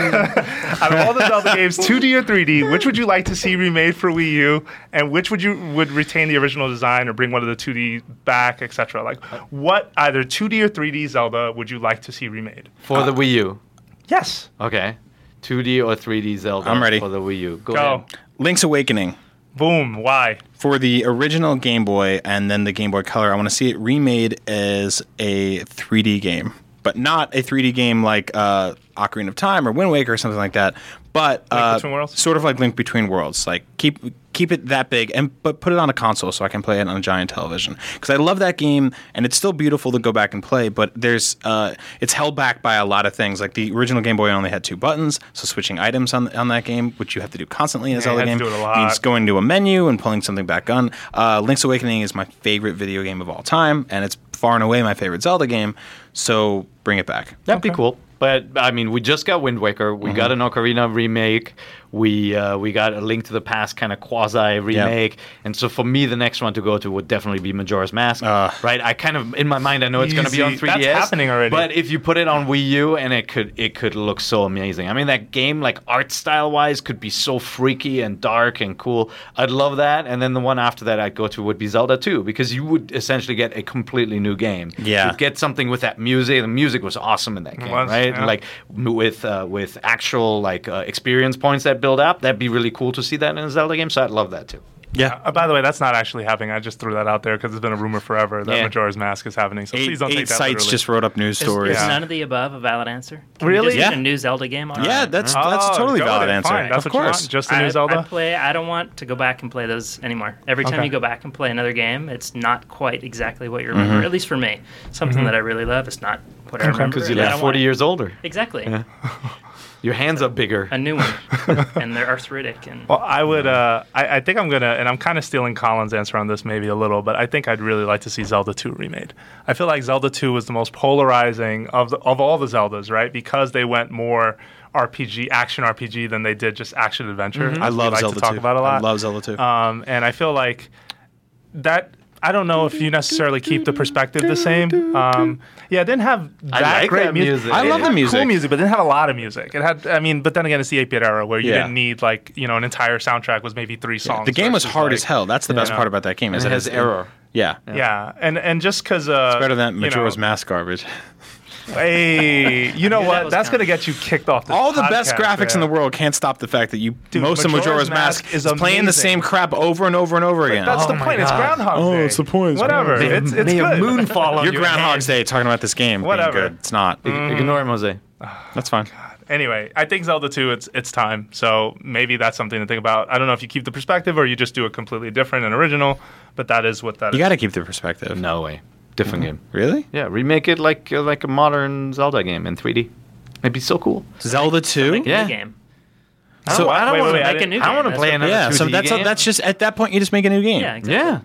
Out of all the Zelda games, 2D or 3D, which would you like to see remade for Wii U, and which would you would retain the original design or bring one of the 2D back, etc. Like, what either 2D or 3D Zelda would you like to see remade? for the Wii U. Yes. Okay. 2D or 3D Zelda I'm ready. for the Wii U. Go, Go. ahead. Link's Awakening. Boom. Why? For the original Game Boy and then the Game Boy Color, I want to see it remade as a 3D game, but not a 3D game like uh, Ocarina of Time or Wind Waker or something like that. But uh, sort of like Link Between Worlds. Like keep keep it that big and but put it on a console so I can play it on a giant television. Because I love that game and it's still beautiful to go back and play. But there's uh, it's held back by a lot of things. Like the original Game Boy only had two buttons, so switching items on on that game, which you have to do constantly in a you Zelda had to game, do it a lot. means going to a menu and pulling something back on. Uh, Link's Awakening is my favorite video game of all time, and it's far and away my favorite Zelda game. So bring it back. That'd be cool. But I mean, we just got Wind Waker. We got an Ocarina remake. We uh, we got a Link to the Past kind of quasi remake. And so for me, the next one to go to would definitely be Majora's Mask. Uh. right? I kind of in my mind, I know it's going to be on 3DS. That's happening already. But if you put it on Wii U, and it could it could look so amazing. I mean, that game, like art style wise, could be so freaky and dark and cool. I'd love that. And then the one after that I'd go to would be Zelda 2 because you would essentially get a completely new game. Yeah. You'd get something with that music. The music was awesome in that game, was, right? yeah. Like with uh, with actual like uh, experience points that build up. That'd be really cool to see that in a Zelda game. So I'd love that too. Yeah. Uh, by the way, that's not actually happening. I just threw that out there because it's been a rumor forever that Yeah. Majora's Mask is happening. So Eight, please don't eight take that sites literally. just wrote up news stories. is Yeah. none of the above a valid answer? Can Really? Just Yeah. a new Zelda game. All Yeah, right. that's that's a Oh, totally valid answer. Fine. That's of what you course. want. Just a I, new I Zelda. play. I don't want to go back and play those anymore. Every time Okay. you go back and play another game, it's not quite exactly what you remember. Mm-hmm. At least for me, something that I really love is not what I remember. Because you're like 40 years older. Exactly. Your hands are bigger. a new one, and they're arthritic and Well, I would. Uh, I, I think I'm gonna, and I'm kind of stealing Colin's answer on this maybe a little, but I think I'd really like to see Zelda 2 remade. I feel like Zelda 2 was the most polarizing of the, of all the Zeldas, right? Because they went more RPG, action RPG than they did just action adventure. I as we love like Zelda to talk 2. about a lot. I love Zelda 2. Um, and I feel like that. I don't know if you necessarily keep the perspective the same. Um, yeah, it didn't have I that like great that music. music. I love the had music. Cool music, but it didn't have a lot of music. It had, I mean, but then again, it's the 8-bit era where you Yeah. didn't need like you know an entire soundtrack was maybe three songs. the game was hard like- as hell. That's the best know. part about that game. Is it that has error. Yeah. Yeah, and and just because uh, Better than you Majora's know, Mask garbage. Hey, you know that what? was That's gonna get you kicked off. This All the best podcast, graphics in the world can't stop the fact that you Dude, most of Majora's Majora's Mask Mask is is playing the amazing. same crap over and over and over again. That's Oh the my point. It's God. Groundhog Oh, it's the point. It's Whatever. Groundhog It's Day. it's May a good. moon fall on Your your Groundhog's head. Day talking about this game. being Whatever. good. It's not. Ig- mm-hmm. Ignore him, Jose. Ah, that's fine. Anyway, I think Zelda 2, it's it's time. So maybe that's something to think about. I don't know if you keep the perspective or you just do it completely different and original, but that is what that You is. got to keep the perspective. No way. Different game. Really? Yeah, remake it like uh, like a modern Zelda game in 3D. It'd be so cool. Zelda 2? Yeah. game. I So- don't, I don't Wait, wait, wanna I Make a didn't- new I want to That's play what- another Yeah, 2D so that's game. that's just at that point you just make a new game. Yeah, exactly. yeah.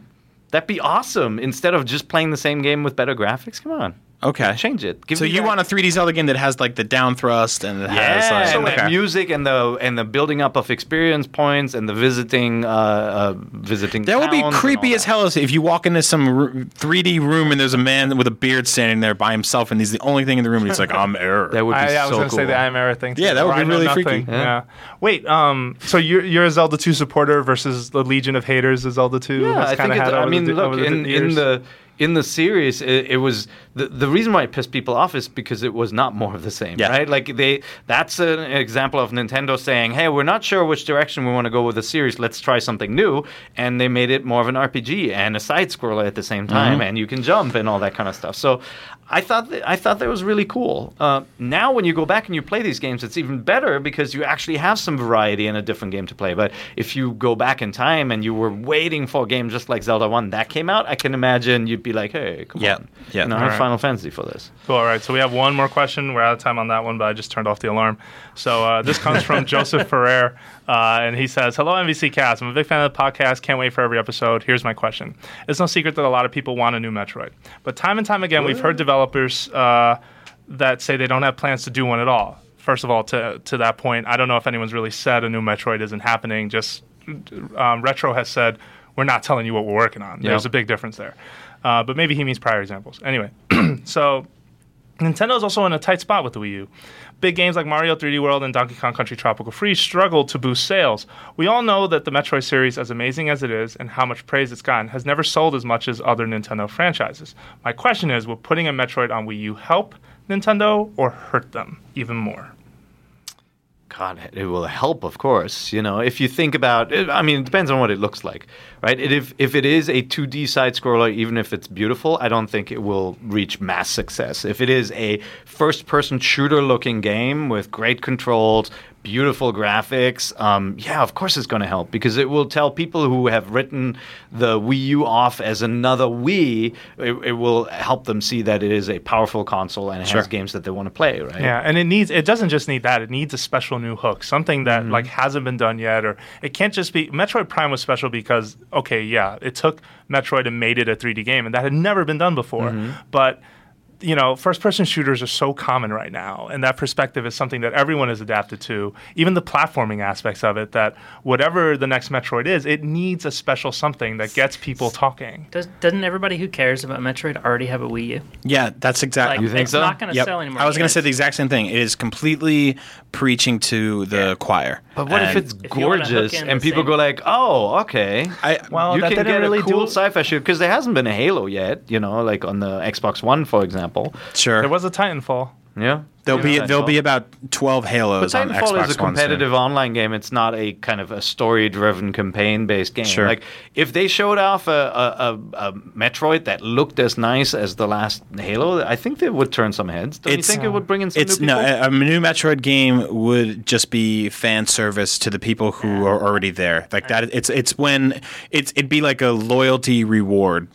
That'd be awesome. Instead of just playing the same game with better graphics, come on, Okay. change it. Give So me you that- want a 3D Zelda game that has like the down thrust and it has Yeah, like and the okay. music and the and the building up of experience points and the visiting uh, uh visiting. That would be towns and creepy all as that. hell if you walk into some r- 3D room and there's a man with a beard standing there by himself and he's the only thing in the room and he's like, I'm error. That would be I, I was so going to cool. say the I'm error thing. Too, Yeah, that would where be I know really nothing. freaky. Yeah. Yeah. Wait, um, so you're you're a Zelda 2 supporter versus the Legion of haters of Zelda 2? Yeah, That's I kinda think. It's, had I mean, the, look the in, in the in the series, it, it was the the reason why it pissed people off is because it was not more of the same, Yeah. right? Like they that's an example of Nintendo saying, "Hey, we're not sure which direction we want to go with the series. Let's try something new." And they made it more of an RPG and a side scroller at the same time, mm-hmm. and you can jump and all that kind of stuff. So. I thought that, I thought that was really cool. Uh, now, when you go back and you play these games, it's even better because you actually have some variety and a different game to play. But if you go back in time and you were waiting for a game just like Zelda One that came out, I can imagine you'd be like, "Hey, come Yeah, on, yeah. you know, I have right. Final Fantasy for this." Cool. All right. So we have one more question. We're out of time on that one, but I just turned off the alarm. So uh, this comes from Joseph Ferrer, uh, and he says, "Hello, NVC Cast. I'm a big fan of the podcast. Can't wait for every episode. Here's my question. It's no secret that a lot of people want a new Metroid, but time and time again, we've heard developers uh, that say they don't have plans to do one at all. First of all, to to that point, I don't know if anyone's really said a new Metroid isn't happening. Just um, Retro has said." We're not telling you what we're working on. There's a big difference there. Uh, but maybe he means prior examples. Anyway, so Nintendo is also in a tight spot with the Wii U. Big games like Mario 3D World and Donkey Kong Country Tropical Freeze struggled to boost sales. We all know that the Metroid series, as amazing as it is and how much praise it's gotten, has never sold as much as other Nintendo franchises. My question is will putting a Metroid on Wii U help Nintendo or hurt them even more? God, it will help, of course. You know, if you think about, it, I mean, it depends on what it looks like, right? It, if if it is a 2D side scroller, even if it's beautiful, I don't think it will reach mass success. If it is a first-person shooter-looking game with great controls, beautiful graphics, um, yeah, of course it's going to help because it will tell people who have written the Wii U off as another Wii. It, it will help them see that it is a powerful console and it has games that they want to play, right? Yeah, and it needs it doesn't just need that. It needs a special new hook, something that like hasn't been done yet or it can't just be Metroid Prime was special because okay, yeah, it took Metroid and made it a 3D game and that had never been done before. But you know, first person shooters are so common right now, and that perspective is something that everyone is adapted to. Even the platforming aspects of it, that whatever the next Metroid is, it needs a special something that gets people talking. Does, doesn't everybody who cares about Metroid already have a Wii U? Yeah, that's exactly. Like, You think it's so? not going to Yep. sell anymore. I was going to say the exact same thing. It is completely preaching to the choir. But what if And it's If you gorgeous in and people same- go like, "Oh, okay." I, Well, you that can didn't get really a cool do- sci-fi shooter because there hasn't been a Halo yet. You know, like on the Xbox One, for example. Sure. There was a Titanfall. Yeah, there'll be Yeah. there'll be about twelve But Halos on Titanfall Xbox is a One soon. competitive online game. It's not a kind of a story-driven, campaign-based game. Sure. Like if they showed off a, a, a, a Metroid that looked as nice as the last Halo, I think they would turn some heads. Don't It's- you think it would bring in some It's new no a, a new Metroid game would just be fan service to the people who are already there. Like that, it's it's when it's it'd be like a loyalty reward,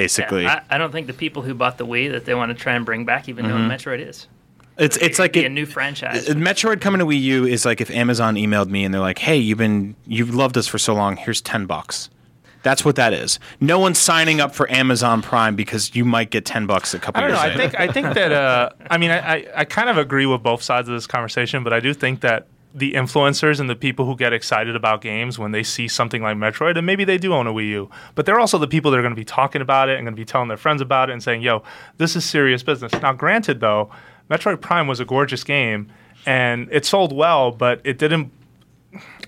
basically. Yeah, I, I don't think the people who bought the Wii that they want to try and bring back even know Mm-hmm. what Metroid is. It's it's like it- a new franchise. Metroid coming to Wii U is like if Amazon emailed me and they're like, "Hey, you've been you've loved us for so long. Here's ten bucks." That's what that is. No one's signing up for Amazon Prime because you might get ten bucks a couple I don't years know. I think I think that uh, I mean I, I, I kind of agree with both sides of this conversation, but I do think that the influencers and the people who get excited about games when they see something like Metroid, and maybe they do own a Wii U, but they're also the people that are going to be talking about it and going to be telling their friends about it and saying, "Yo, this is serious business." Now, granted, though, Metroid Prime was a gorgeous game and it sold well, but it didn't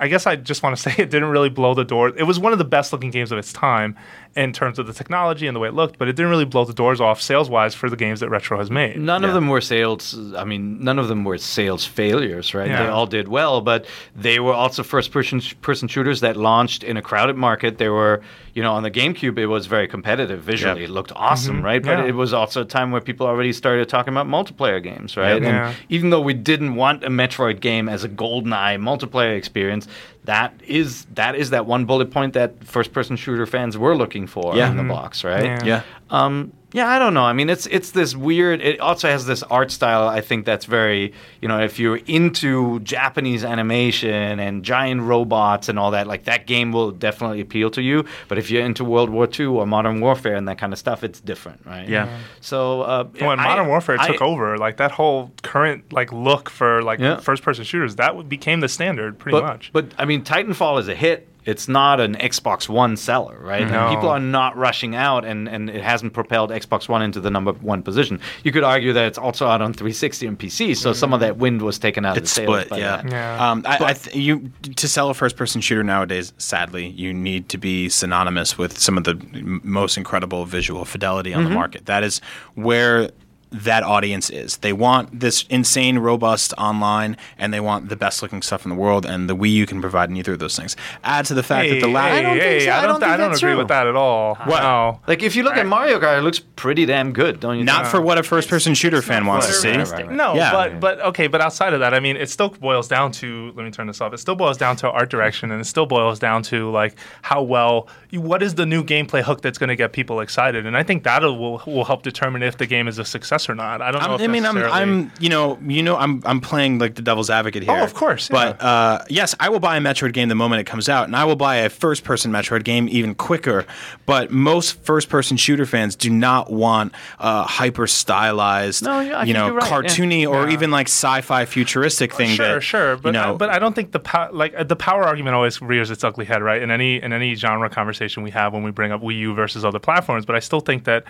I guess I just want to say it didn't really blow the door. It was one of the best looking games of its time in terms of the technology and the way it looked, but it didn't really blow the doors off sales wise for the games that Retro has made. None of them were sales. I mean, none of them were sales failures, right? They all did well, but they were also first person person shooters that launched in a crowded market. They were, you know, on the GameCube, it was very competitive visually. It looked awesome, right? But Mm-hmm. Yeah. it was also a time where people already started talking about multiplayer games, right? Yeah. And even though we didn't want a Metroid game as a GoldenEye multiplayer experience, that is that is that one bullet point that first person shooter fans were looking for Yeah. in the mm-hmm. box, right? Yeah. yeah. Um, yeah, I don't know. I mean, it's it's this weird. It also has this art style. I think that's very, you know, if you're into Japanese animation and giant robots and all that, like that game will definitely appeal to you. But if you're into World War II or Modern Warfare and that kind of stuff, it's different, right? Yeah. So uh, when I- Modern Warfare I- took over, like that whole current like look for like Yeah. first person shooters, that became the standard pretty but, much. But I mean, Titanfall is a hit. It's not an Xbox One seller, right? No. People are not rushing out, and, and it hasn't propelled Xbox One into the number one position. You could argue that it's also out on 360 and PC, so some of that wind was taken out It's of the sails split, by yeah. Yeah. Um, I, I th- you to sell a first-person shooter nowadays, sadly, you need to be synonymous with some of the m- most incredible visual fidelity on the market. That is where that audience is. They want this insane, robust online, and they want the best-looking stuff in the world. And the Wii U can provide neither of those things. Add to the fact hey, that the last. hey, I don't think hey, so. I I don't don't, think I don't agree true. with that at all. What? No. Like if you look at Mario Kart, it looks pretty damn good, don't you? Not think? for what a first-person shooter fan wants to see. Right, right, right. No, Yeah. but but okay, but outside of that, I mean, it still boils down to. Let me turn this off. It still boils down to art direction, and it still boils down to like how well. What is the new gameplay hook that's going to get people excited? And I think that will will help determine if the game is a success or not. I don't know. I mean, I'm, I'm, you know, you know, I'm, I'm playing like the devil's advocate here. Oh, of course, But uh, yes, I will buy a Metroid game the moment it comes out, and I will buy a first-person Metroid game even quicker. But most first-person shooter fans do not want uh, hyper stylized, No, yeah, you know, right, yeah. cartoony or Yeah. even like sci-fi futuristic thing. Sure, that, sure, but you know, I, but I don't think the pow- like the power argument always rears its ugly head, right? In any in any genre conversation we have when we bring up Wii U versus other platforms, but I still think that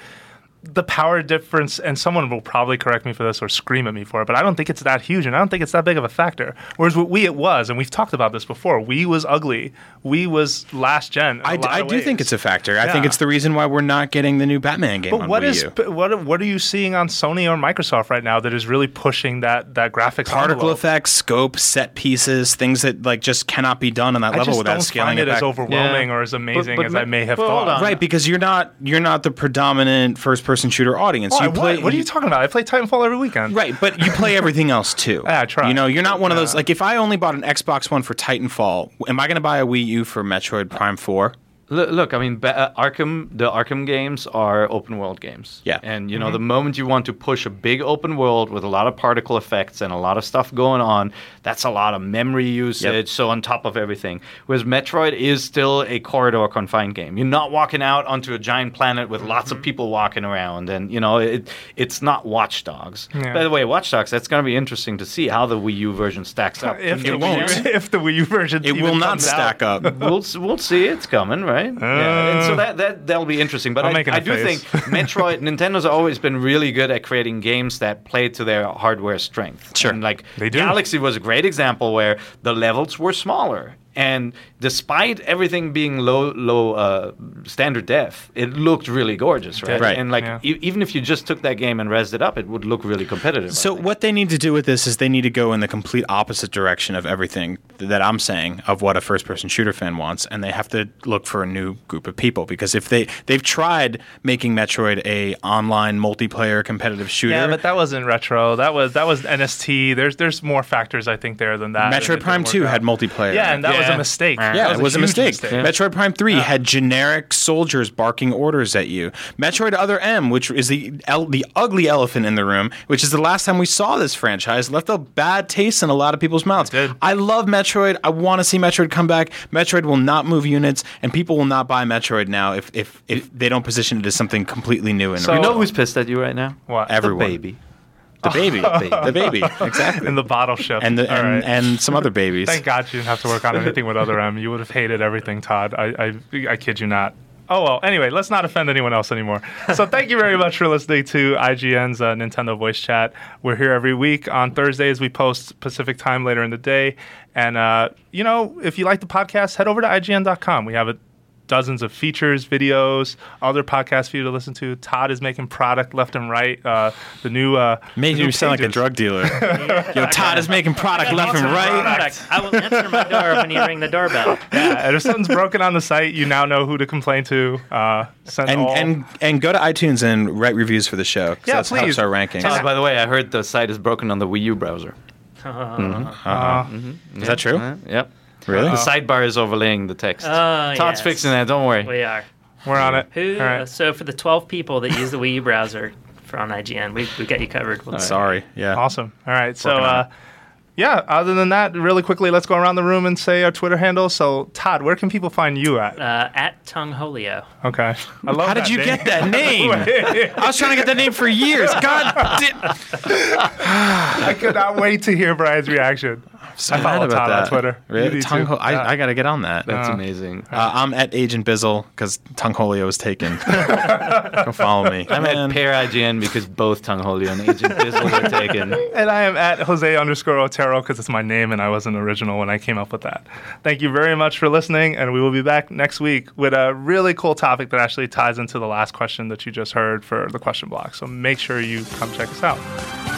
the power difference, and someone will probably correct me for this or scream at me for it, but I don't think it's that huge, and I don't think it's that big of a factor. Whereas with Wii, it was, and we've talked about this before. Wii was ugly. Wii was last gen. in a I, lot I of do think it's a factor. I think it's the reason why we're not getting the new Batman game But on what Wii is U. what what are you seeing on Sony or Microsoft right now that is really pushing that that graphics Particle envelope? effects, scope, set pieces, things that like just cannot be done on that I level just without don't scaling find it, it as overwhelming Yeah. or as amazing but as ma- I may have well, thought. on. Right, because you're not you're not the predominant first person shooter audience. Oh, you play what, what are you talking about? I play Titanfall every weekend. Right, but you play everything else too. Yeah, I try. You know, you're not one of those like if I only bought an Xbox One for Titanfall, am I going to buy a Wii U for Metroid Prime 4? Look, look, I mean, ba- uh, Arkham, the Arkham games are open world games. Yeah. And, you Mm-hmm. know, the moment you want to push a big open world with a lot of particle effects and a lot of stuff going on, that's a lot of memory usage. So, on top of everything. Whereas Metroid is still a corridor confined game. You're not walking out onto a giant planet with lots Mm-hmm. of people walking around. And, you know, it, it's not Watch Dogs. Yeah. By the way, Watch Dogs, that's going to be interesting to see how the Wii U version stacks up. If It the won't. Wii U, if the Wii U version It even will not comes stack out. up. we'll we'll see. It's coming, right? Yeah, and so that that that'll be interesting. But I'm I, I do face. think Metroid, Nintendo's always been really good at creating games that play to their hardware strength. Sure. and like They do. Galaxy was a great example where the levels were smaller. And despite everything being low, low uh, standard def, it looked really gorgeous, right? Right. And like, Yeah. e- even if you just took that game and rezzed it up, it would look really competitive. So what they need to do with this is they need to go in the complete opposite direction of everything that I'm saying of what a first-person shooter fan wants, and they have to look for a new group of people because if they they've tried making Metroid a online multiplayer competitive shooter, Yeah, but that wasn't retro. That was that was NST. There's there's more factors I think there than that. Metroid Prime Two work had multiplayer. Yeah, and that that was a mistake. Yeah, That Yeah, it was a huge mistake. Metroid Prime 3 had generic soldiers barking orders at you. Metroid Other M, which is the el- the ugly elephant in the room, which is the last time we saw this franchise, left a bad taste in a lot of people's mouths. did. I love Metroid. I want to see Metroid come back. Metroid will not move units, and people will not buy Metroid now if if, if they don't position it as something completely new and So- You know who's pissed at you right now? What? Everyone. The baby. The baby, the baby, exactly, And the bottle ship. and the and, right. and some other babies. Thank God you didn't have to work on anything with other M. You would have hated everything, Todd. I, I, I kid you not. Oh well. Anyway, let's not offend anyone else anymore. So thank you very much for listening to IGN's uh, Nintendo Voice Chat. We're here every week on Thursdays. We post Pacific time later in the day. And uh, you know, if you like the podcast, head over to IGN.com. We have a dozens of features, videos, other podcasts for you to listen to. Todd is making product left and right. Uh, the new uh, Made the you new sound like a drug dealer. Yo, Todd is making product left and right. Product. I will answer my door when you ring the doorbell. Yeah, if something's broken on the site, you now know who to complain to. Uh, send And all. and and go to iTunes and write reviews for the show. Yeah, that's please. helps our rankings. Oh, by the way, I heard the site is broken on the Wii U browser. Is that true? Uh, yep. Really? The sidebar is overlaying the text. Oh, Todd's yes. fixing that. Don't worry. We are. we're on it. Who? All right. uh, so for the 12 people that use the Wii U browser for on IGN, we we got you covered. We'll- Sorry. Yeah. Awesome. All right. So, uh, yeah. Other than that, really quickly, let's go around the room and say our Twitter handle. So, Todd, where can people find you at? Uh, at Tongue Holio. Okay. I love that. How did you name. get that name? I was trying to get that name for years. God, di- I could not wait to hear Brian's reaction. So I follow mad about Todd on that. Twitter. Really? do Tongue ho- I, I got to get on that. That's amazing. Uh, I'm at Agent Bizzle because Tongue Holio was taken. Go follow me. I'm Man. at Peer IGN because both Tongue Holio and Agent Bizzle were taken. And I am at Jose underscore Otero because it's my name and I wasn't original when I came up with that. Thank you very much for listening, and we will be back next week with a really cool topic that actually ties into the last question that you just heard for the question block. So make sure you come check us out.